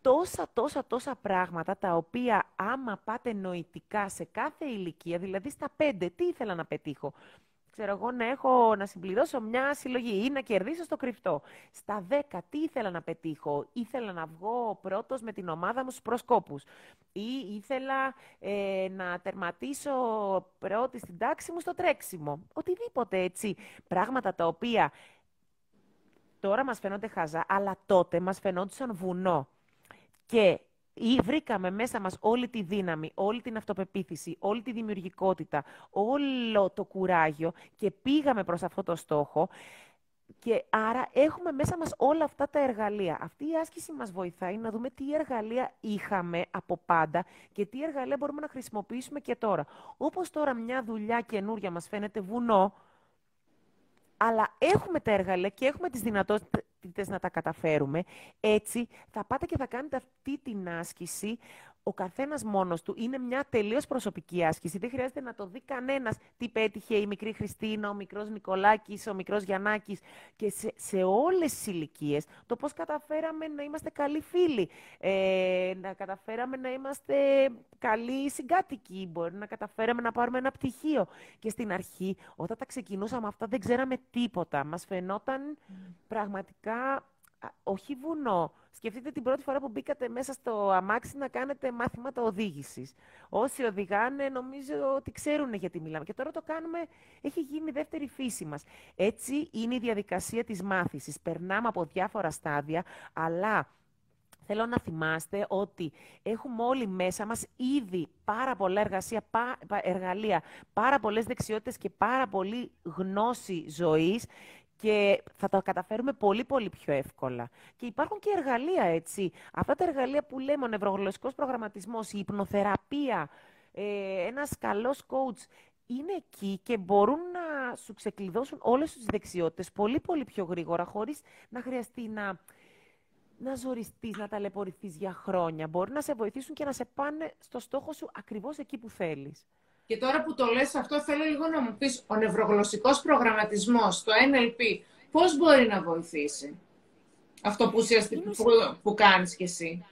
τόσα, τόσα, τόσα πράγματα τα οποία άμα πάτε νοητικά σε κάθε ηλικία, δηλαδή στα πέντε, τι ήθελα να πετύχω; Ξέρω εγώ να έχω να συμπληρώσω μια συλλογή ή να κερδίσω στο κρυφτό. Στα δέκα, τι ήθελα να πετύχω; Ήθελα να βγω πρώτος με την ομάδα μου στους προσκόπους. Ή ήθελα ε, να τερματίσω πρώτη στην τάξη μου στο τρέξιμο. Οτιδήποτε έτσι. Πράγματα τα οποία τώρα μας φαίνονται χαζά, αλλά τότε μας φαινόντουσαν βουνό και ή βρήκαμε μέσα μας όλη τη δύναμη, όλη την αυτοπεποίθηση, όλη τη δημιουργικότητα, όλο το κουράγιο και πήγαμε προς αυτό το στόχο και άρα έχουμε μέσα μας όλα αυτά τα εργαλεία. Αυτή η άσκηση μας βοηθάει να δούμε τι εργαλεία είχαμε από πάντα και τι εργαλεία μπορούμε να χρησιμοποιήσουμε και τώρα. Όπως τώρα μια δουλειά καινούρια μας φαίνεται βουνό, αλλά έχουμε τα εργαλεία και έχουμε τις δυνατότητες να τα καταφέρουμε. Έτσι, θα πάτε και θα κάνετε αυτή την άσκηση ο καθένας μόνος του. Είναι μια τελείως προσωπική άσκηση. Δεν χρειάζεται να το δει κανένας τι πέτυχε η μικρή Χριστίνα, ο μικρός Νικολάκης, ο μικρός Γιαννάκης. Και σε, σε όλες τις ηλικίες το πώς καταφέραμε να είμαστε καλοί φίλοι, ε, να καταφέραμε να είμαστε καλοί συγκάτοικοι, μπορεί να καταφέραμε να πάρουμε ένα πτυχίο. Και στην αρχή, όταν τα ξεκινούσαμε αυτά, δεν ξέραμε τίποτα. Μας φαινόταν πραγματικά όχι βουνό. Σκεφτείτε την πρώτη φορά που μπήκατε μέσα στο αμάξι να κάνετε μάθηματα οδήγησης. Όσοι οδηγάνε, νομίζω ότι ξέρουν γιατί μιλάμε. Και τώρα το κάνουμε, έχει γίνει η δεύτερη φύση μας. Έτσι είναι η διαδικασία της μάθησης. Περνάμε από διάφορα στάδια, αλλά θέλω να θυμάστε ότι έχουμε όλοι μέσα μας ήδη πάρα πολλά εργασία, εργαλεία, πάρα πολλές δεξιότητες και πάρα πολύ γνώση ζωής και θα τα καταφέρουμε πολύ πολύ πιο εύκολα. Και υπάρχουν και εργαλεία, έτσι. Αυτά τα εργαλεία που λέμε, ο νευρογλωσσικός προγραμματισμός, η υπνοθεραπεία, ε, ένας καλός coach, είναι εκεί και μπορούν να σου ξεκλειδώσουν όλες τις δεξιότητες πολύ πολύ πιο γρήγορα, χωρίς να χρειαστεί να να ζοριστείς, να ταλαιπωρηθείς για χρόνια. Μπορεί να σε βοηθήσουν και να σε πάνε στο στόχο σου ακριβώς εκεί που θέλεις. Και τώρα που το λες αυτό, θέλω λίγο να μου πεις, ο νευρογλωσσικός προγραμματισμός, το NLP, πώς μπορεί να βοηθήσει αυτό που, που, που κάνεις κι εσύ;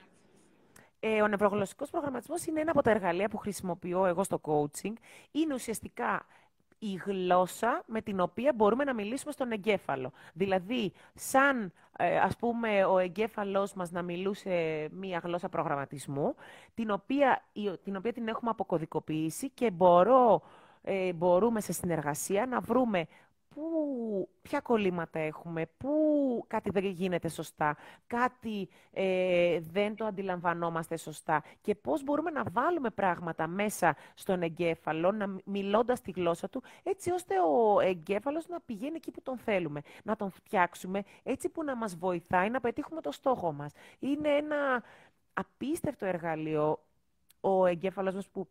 Ε, ο νευρογλωσσικός προγραμματισμός είναι ένα από τα εργαλεία που χρησιμοποιώ εγώ στο coaching. Είναι ουσιαστικά η γλώσσα με την οποία μπορούμε να μιλήσουμε στον εγκέφαλο. Δηλαδή, σαν ε, ας πούμε ο εγκέφαλός μας να μιλούσε μία γλώσσα προγραμματισμού, την οποία την, οποία την έχουμε αποκωδικοποιήσει και μπορώ, ε, μπορούμε σε συνεργασία να βρούμε πού, ποια κολλήματα έχουμε, πού κάτι δεν γίνεται σωστά, κάτι ε, δεν το αντιλαμβανόμαστε σωστά και πώς μπορούμε να βάλουμε πράγματα μέσα στον εγκέφαλο, να, μιλώντας τη γλώσσα του, έτσι ώστε ο εγκέφαλος να πηγαίνει εκεί που τον θέλουμε, να τον φτιάξουμε έτσι που να μας βοηθάει να πετύχουμε το στόχο μας. Είναι ένα απίστευτο εργαλείο ο εγκέφαλος μας που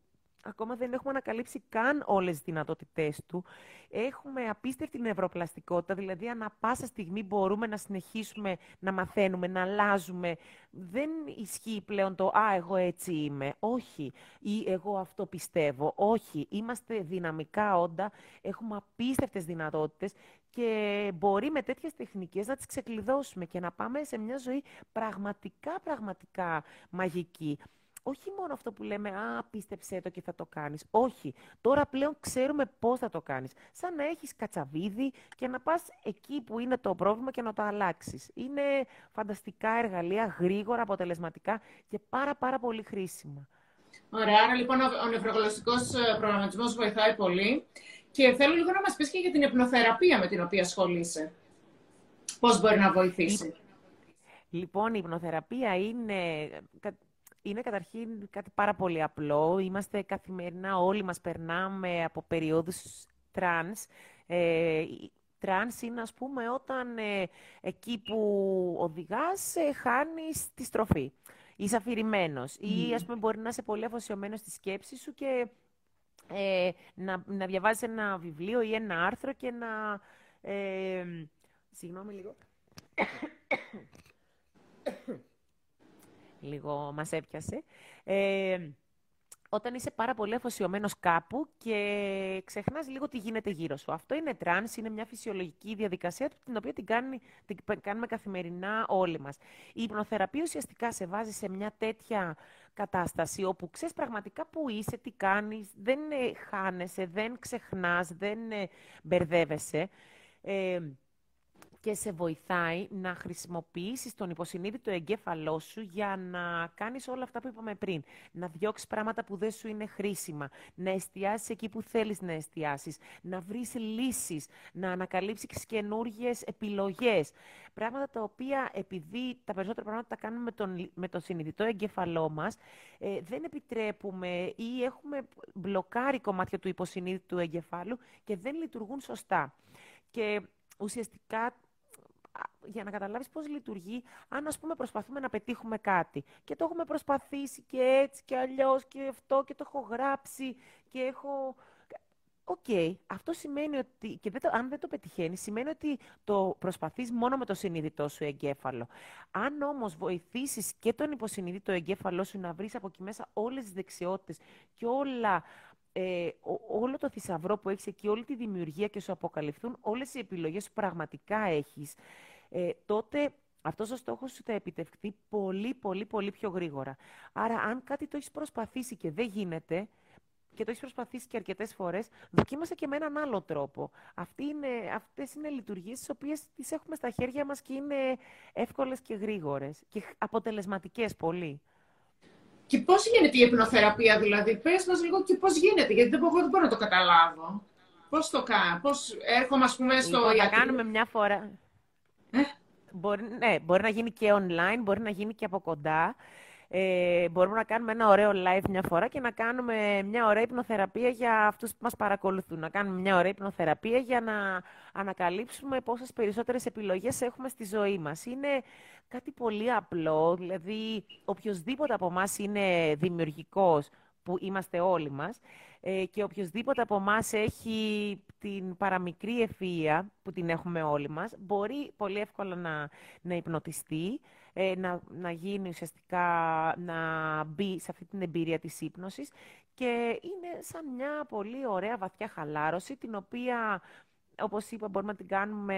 ακόμα δεν έχουμε ανακαλύψει καν όλες τις δυνατότητές του. Έχουμε απίστευτη νευροπλαστικότητα, δηλαδή ανα πάσα στιγμή μπορούμε να συνεχίσουμε να μαθαίνουμε, να αλλάζουμε. Δεν ισχύει πλέον το «Α, εγώ έτσι είμαι». Όχι. Ή «Εγώ αυτό πιστεύω». Όχι. Είμαστε δυναμικά όντα, έχουμε απίστευτες δυνατότητες και μπορεί με τέτοιες τεχνικές να τις ξεκλειδώσουμε και να πάμε σε μια ζωή πραγματικά, πραγματικά μαγική όχι μόνο αυτό που λέμε «Α, πίστεψέ το και θα το κάνεις». Όχι. Τώρα πλέον ξέρουμε πώς θα το κάνεις. Σαν να έχεις κατσαβίδι και να πας εκεί που είναι το πρόβλημα και να το αλλάξεις. Είναι φανταστικά εργαλεία, γρήγορα, αποτελεσματικά και πάρα πάρα πολύ χρήσιμα. Ωραία, άρα λοιπόν ο νευρογλωσσικός ε, προγραμματισμός βοηθάει πολύ. Και θέλω λίγο να μας πεις και για την υπνοθεραπεία με την οποία ασχολείσαι. Πώς μπορεί να βοηθήσει; Λοιπόν, η υπνοθεραπεία είναι είναι καταρχήν κάτι πάρα πολύ απλό. Είμαστε καθημερινά, όλοι μας περνάμε από περιόδους trance. Ε, trance είναι, ας πούμε, όταν ε, εκεί που οδηγάς, ε, χάνεις τη στροφή. Είσαι αφηρημένος. Ή, ας πούμε, μπορεί να είσαι πολύ αφοσιωμένος στη σκέψη σου και ε, να, να διαβάζεις ένα βιβλίο ή ένα άρθρο και να... Ε, συγγνώμη λίγο λίγο μας έπιασε. Ε, όταν είσαι πάρα πολύ αφοσιωμένος κάπου και ξεχνάς λίγο τι γίνεται γύρω σου. Αυτό είναι trance, είναι μια φυσιολογική διαδικασία την οποία την, κάνει, την κάνουμε καθημερινά όλοι μας. Η υπνοθεραπεία ουσιαστικά σε βάζει σε μια τέτοια κατάσταση όπου ξέρεις πραγματικά που είσαι, τι κάνεις, δεν ε, χάνεσαι, δεν ξεχνάς, δεν ε, μπερδεύεσαι. Ε, και σε βοηθάει να χρησιμοποιήσεις τον υποσυνείδητο εγκέφαλό σου για να κάνεις όλα αυτά που είπαμε πριν. Να διώξεις πράγματα που δεν σου είναι χρήσιμα, να εστιάσεις εκεί που θέλεις να εστιάσεις, να βρεις λύσεις, να ανακαλύψεις καινούργιες επιλογές. Πράγματα τα οποία επειδή τα περισσότερα πράγματα τα κάνουμε με τον, με τον συνειδητό εγκέφαλό μας, ε, δεν επιτρέπουμε ή έχουμε μπλοκάρει κομμάτια του υποσυνείδητου εγκεφάλου και δεν λειτουργούν σωστά. Και ουσιαστικά για να καταλάβεις πώς λειτουργεί, αν ας πούμε προσπαθούμε να πετύχουμε κάτι και το έχουμε προσπαθήσει και έτσι και αλλιώς και αυτό και το έχω γράψει και έχω... OK, okay, αυτό σημαίνει ότι, και δεν το, αν δεν το πετυχαίνεις, σημαίνει ότι το προσπαθείς μόνο με το συνειδητό σου εγκέφαλο. Αν όμως βοηθήσεις και τον υποσυνείδητο εγκέφαλό σου να βρεις από εκεί μέσα όλες τις δεξιότητες και όλα ε, όλο το θησαυρό που έχεις εκεί, όλη τη δημιουργία και σου αποκαλυφθούν όλες οι επιλογές που πραγματικά έχεις, ε, τότε αυτός ο στόχος σου θα επιτευχθεί πολύ, πολύ, πολύ πιο γρήγορα. Άρα, αν κάτι το έχεις προσπαθήσει και δεν γίνεται, και το έχεις προσπαθήσει και αρκετές φορές, δοκίμασε και με έναν άλλο τρόπο. Αυτέ είναι, αυτές είναι λειτουργίες τις οποίες τις έχουμε στα χέρια μας και είναι εύκολες και γρήγορες και αποτελεσματικές πολύ. Και πώς γίνεται η υπνοθεραπεία, δηλαδή, πες μας λίγο και πώς γίνεται, γιατί δεν μπορώ, δεν μπορώ να το καταλάβω. Πώς το κάνω, πώς έρχομαι, ας πούμε, στο. Λοιπόν, να κάνουμε μια φορά. Ε; μπορεί, ναι, μπορεί να γίνει και online, μπορεί να γίνει και από κοντά. Ε, μπορούμε να κάνουμε ένα ωραίο live μια φορά και να κάνουμε μια ωραία υπνοθεραπεία για αυτούς που μας παρακολουθούν. Να κάνουμε μια ωραία υπνοθεραπεία για να ανακαλύψουμε πόσες περισσότερες επιλογές έχουμε στη ζωή μας. Είναι κάτι πολύ απλό, δηλαδή οποιοδήποτε από εμάς είναι δημιουργικός, που είμαστε όλοι μας, ε, και οποιοδήποτε από εμάς έχει την παραμικρή ευφυΐα, που την έχουμε όλοι μας, μπορεί πολύ εύκολα να, να υπνοτιστεί, ε, να, να γίνει ουσιαστικά, να μπει σε αυτή την εμπειρία της ύπνωσης και είναι σαν μια πολύ ωραία βαθιά χαλάρωση, την οποία όπως είπα, μπορούμε να την κάνουμε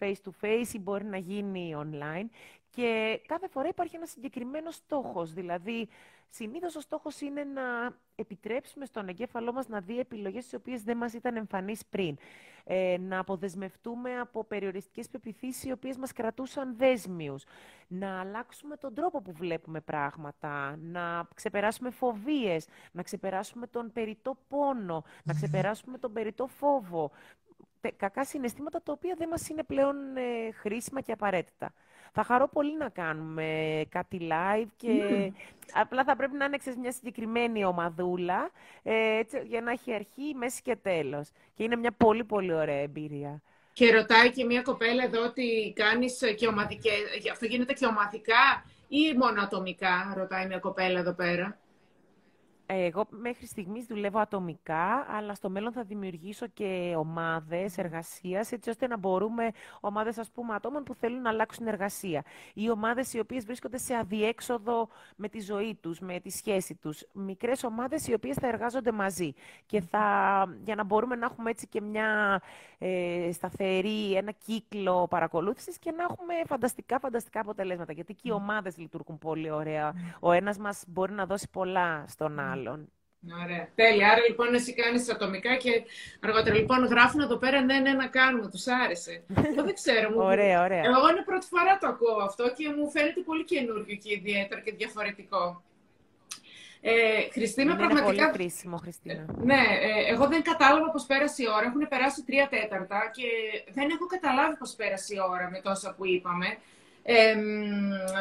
face-to-face ή μπορεί να γίνει online. Και κάθε φορά υπάρχει ένας συγκεκριμένος στόχος. Δηλαδή, συνήθως ο στόχος είναι να επιτρέψουμε στον εγκέφαλό μας να δει επιλογές τις οποίες δεν μας ήταν εμφανείς πριν. Ε, να αποδεσμευτούμε από περιοριστικές πεπιθήσεις οι οποίες μας κρατούσαν δέσμιους. Να αλλάξουμε τον τρόπο που βλέπουμε πράγματα. Να ξεπεράσουμε φοβίες. Να ξεπεράσουμε τον περιττό πόνο. Να ξεπεράσουμε τον περιττό φόβο κακά συναισθήματα τα οποία δεν μας είναι πλέον ε, χρήσιμα και απαραίτητα. Θα χαρώ πολύ να κάνουμε κάτι live και ναι. απλά θα πρέπει να είναι μια συγκεκριμένη ομαδούλα ε, έτσι, για να έχει αρχή, μέση και τέλος. Και είναι μια πολύ πολύ ωραία εμπειρία. Και ρωτάει και μια κοπέλα εδώ ότι κάνεις και ομαδικές, αυτό γίνεται και ομαδικά ή μόνο ατομικά, ρωτάει μια κοπέλα εδώ πέρα. Εγώ μέχρι στιγμής δουλεύω ατομικά, αλλά στο μέλλον θα δημιουργήσω και ομάδες εργασίας, έτσι ώστε να μπορούμε, ομάδες ας πούμε ατόμων που θέλουν να αλλάξουν εργασία ή ομάδες οι οποίες βρίσκονται σε αδιέξοδο με τη ζωή τους, με τη σχέση τους. Μικρές ομάδες οι οποίες θα εργάζονται μαζί και θα, για να μπορούμε να έχουμε έτσι και μια ε, σταθερή, ένα κύκλο παρακολούθησης και να έχουμε φανταστικά, φανταστικά αποτελέσματα. Γιατί και οι ομάδες λειτουργούν πολύ ωραία. Ο ένας μας μπορεί να δώσει πολλά στον άλλο άλλων. Ωραία. Τέλεια. Άρα λοιπόν εσύ κάνεις ατομικά και αργότερα λοιπόν γράφουν εδώ πέρα ναι, ναι, να κάνουμε. Τους άρεσε. Εγώ δεν ξέρω. Μου... ωραία, ωραία. Εγώ είναι πρώτη φορά το ακούω αυτό και μου φαίνεται πολύ καινούργιο και ιδιαίτερο και διαφορετικό. Ε, Χριστίνα, είναι πραγματικά. Είναι πολύ χρήσιμο, Χριστίνα. ναι, ε, εγώ δεν κατάλαβα πώς πέρασε η ώρα. Έχουν περάσει τρία τέταρτα και δεν έχω καταλάβει πώς πέρασε η ώρα με τόσα που είπαμε. Ε,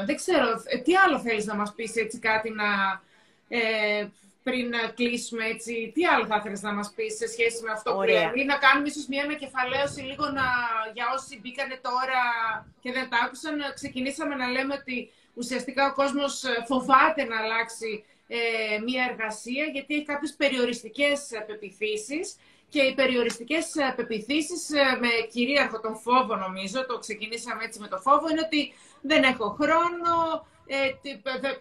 δεν ξέρω, ε, τι άλλο θέλεις να μας πεις έτσι κάτι να, ε, πριν να κλείσουμε έτσι, τι άλλο θα ήθελες να μας πεις σε σχέση με αυτό Ωραία. που λέμε, ή να κάνουμε ίσως μια ανακεφαλαίωση λίγο να, για όσοι μπήκανε τώρα και δεν τα άκουσαν, ξεκινήσαμε να λέμε ότι ουσιαστικά ο κόσμος ε, φοβάται να αλλάξει ε, μια εργασία γιατί έχει κάποιες περιοριστικές πεπιθήσεις και οι περιοριστικές πεπιθήσεις με κυρίαρχο τον φόβο νομίζω, το ξεκινήσαμε έτσι με το φόβο, είναι ότι δεν έχω χρόνο, ε,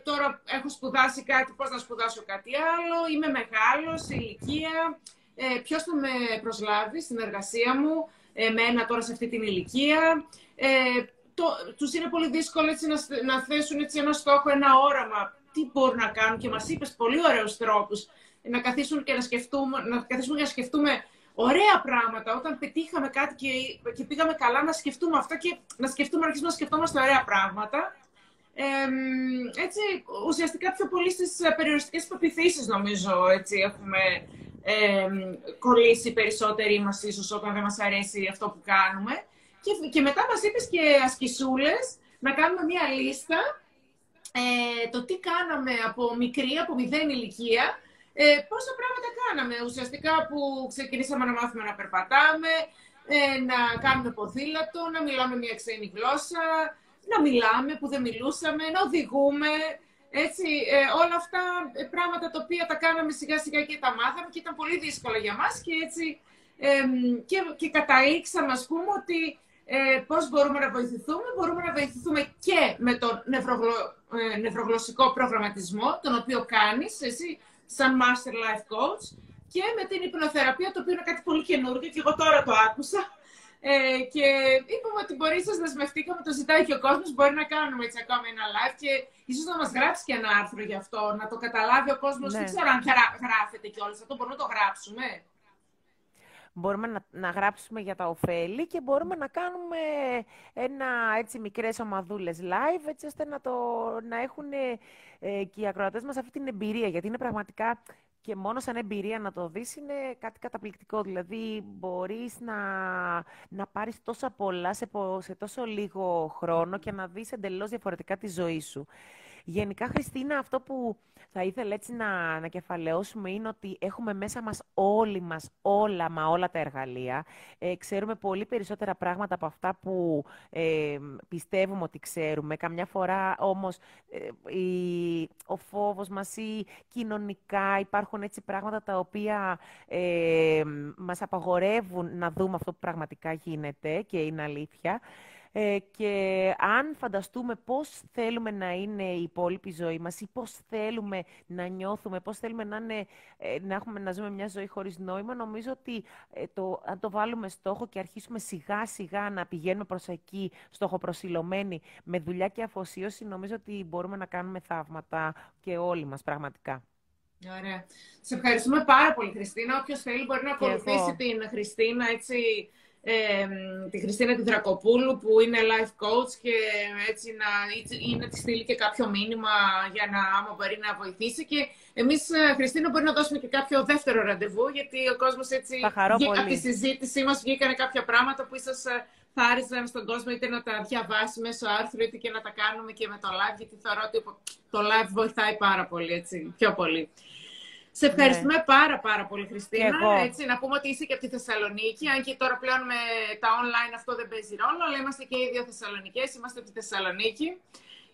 τώρα έχω σπουδάσει κάτι, πώς να σπουδάσω κάτι άλλο, είμαι μεγάλος, ηλικία, ε, ποιος θα με προσλάβει στην εργασία μου, ε, μένα τώρα σε αυτή την ηλικία; Ε, το, τους είναι πολύ δύσκολο έτσι, να, να θέσουν έτσι, ένα στόχο, ένα όραμα, τι μπορούν να κάνουν και μας είπες πολύ ωραίους τρόπους να καθίσουν και να σκεφτούμε, να καθίσουμε και να σκεφτούμε ωραία πράγματα. Όταν πετύχαμε κάτι και, και πήγαμε καλά, να σκεφτούμε αυτό και να σκεφτούμε, να αρχίσουμε να σκεφτόμαστε ωραία πράγματα έτσι, ουσιαστικά πιο πολύ στις ε, περιοριστικές πεπιθήσεις νομίζω έτσι, έχουμε ε, κολλήσει περισσότεροι μας ίσως όταν δεν μας αρέσει αυτό που κάνουμε. Και, και μετά μας είπες και ασκησούλες να κάνουμε μία λίστα ε, το τι κάναμε από μικρή, από μηδέν ηλικία, ε, πόσα πράγματα κάναμε ουσιαστικά που ξεκινήσαμε να μάθουμε να περπατάμε, ε, να κάνουμε ποδήλατο, να μιλάμε μια ξένη γλώσσα, να μιλάμε που δεν μιλούσαμε, να οδηγούμε, έτσι, ε, όλα αυτά ε, πράγματα τα οποία τα κάναμε σιγά σιγά και τα μάθαμε και ήταν πολύ δύσκολα για μας και έτσι ε, και, και καταλήξαμε ας πούμε ότι ε, πώς μπορούμε να βοηθηθούμε. Μπορούμε να βοηθηθούμε και με τον νευρογλω, ε, νευρογλωσσικό προγραμματισμό, τον οποίο κάνεις εσύ σαν Master Life Coach και με την υπνοθεραπεία, το οποίο είναι κάτι πολύ καινούργιο και εγώ τώρα το άκουσα. Ε, και είπαμε ότι μπορεί να δεσμευτήκαμε, το ζητάει και ο κόσμος. Μπορεί να κάνουμε έτσι ακόμα ένα live και ίσως να μας γράψει και ένα άρθρο γι' αυτό, να το καταλάβει ο κόσμος. Ναι. Δεν ξέρω αν γράφεται κιόλας. Αυτό μπορούμε να το γράψουμε. Μπορούμε να, να γράψουμε για τα ωφέλη και μπορούμε να κάνουμε ένα έτσι μικρές ομαδούλες live, έτσι ώστε να, το, να έχουν ε, και οι ακροατές μας αυτή την εμπειρία, γιατί είναι πραγματικά και μόνο σαν εμπειρία να το δεις είναι κάτι καταπληκτικό. Δηλαδή μπορείς να, να πάρεις τόσα πολλά σε, σε τόσο λίγο χρόνο και να δεις εντελώς διαφορετικά τη ζωή σου. Γενικά, Χριστίνα, αυτό που θα ήθελα έτσι να ανακεφαλαιώσουμε είναι ότι έχουμε μέσα μας όλοι μας όλα, μα όλα τα εργαλεία. Ε, ξέρουμε πολύ περισσότερα πράγματα από αυτά που ε, πιστεύουμε ότι ξέρουμε. Καμιά φορά όμως ε, η, ο φόβος μας ή κοινωνικά υπάρχουν έτσι πράγματα τα οποία ε, μας απαγορεύουν να δούμε αυτό που πραγματικά γίνεται και είναι αλήθεια. Ε, και αν φανταστούμε πώς θέλουμε να είναι η υπόλοιπη ζωή μας ή πώς θέλουμε να νιώθουμε, πώς θέλουμε να, είναι, ε, να, έχουμε, να ζούμε μια ζωή χωρίς νόημα, νομίζω ότι ε, το, αν το βάλουμε στόχο και αρχίσουμε σιγά σιγά να πηγαίνουμε προς εκεί, στοχοπροσιλωμένοι, με δουλειά και αφοσίωση, νομίζω ότι μπορούμε να κάνουμε θαύματα και όλοι μας πραγματικά. Ωραία. Σε ευχαριστούμε πάρα πολύ, Χριστίνα. Όποιος θέλει μπορεί να ακολουθήσει την Χριστίνα έτσι ε, τη Χριστίνα Δρακοπούλου που είναι life coach και έτσι να είναι της στείλει και κάποιο μήνυμα για να άμα μπορεί να βοηθήσει και εμείς ε, Χριστίνα μπορεί να δώσουμε και κάποιο δεύτερο ραντεβού γιατί ο κόσμος έτσι από τη συζήτησή μας βγήκαν κάποια πράγματα που ίσως ε, θα άρεσαν στον κόσμο είτε να τα διαβάσει μέσω άρθρου είτε και να τα κάνουμε και με το live γιατί θεωρώ ότι το live βοηθάει πάρα πολύ έτσι, πιο πολύ. Σε ευχαριστούμε ναι. πάρα πάρα πολύ, Χριστίνα. Έτσι, να πούμε ότι είσαι και από τη Θεσσαλονίκη, αν και τώρα πλέον με τα online αυτό δεν παίζει ρόλο, αλλά είμαστε και οι δύο Θεσσαλονικές, είμαστε από τη Θεσσαλονίκη.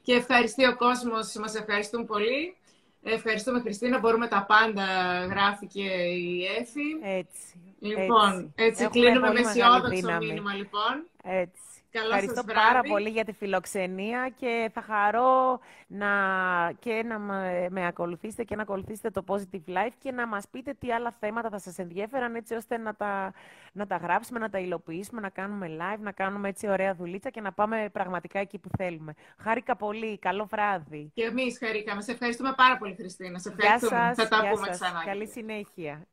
Και ευχαριστεί ο κόσμος, μας ευχαριστούν πολύ. Ευχαριστούμε, Χριστίνα. Μπορούμε τα πάντα, γράφει και η Έφη. Έτσι. Λοιπόν, έτσι, έτσι κλείνουμε με αισιόδοξο μήνυμα, λοιπόν. Έτσι. Ευχαριστώ πάρα πολύ για τη φιλοξενία και θα χαρώ να, και να με ακολουθήσετε και να ακολουθήσετε το Positive Life και να μας πείτε τι άλλα θέματα θα σας ενδιέφεραν έτσι ώστε να τα, να τα γράψουμε, να τα υλοποιήσουμε, να κάνουμε live, να κάνουμε έτσι ωραία δουλίτσα και να πάμε πραγματικά εκεί που θέλουμε. Χάρηκα πολύ. Καλό βράδυ. Και εμείς χαρήκαμε. Σε ευχαριστούμε πάρα πολύ, Χριστίνα. Σε ευχαριστούμε. Γεια σας, θα τα γεια πούμε σας. ξανά. Καλή συνέχεια.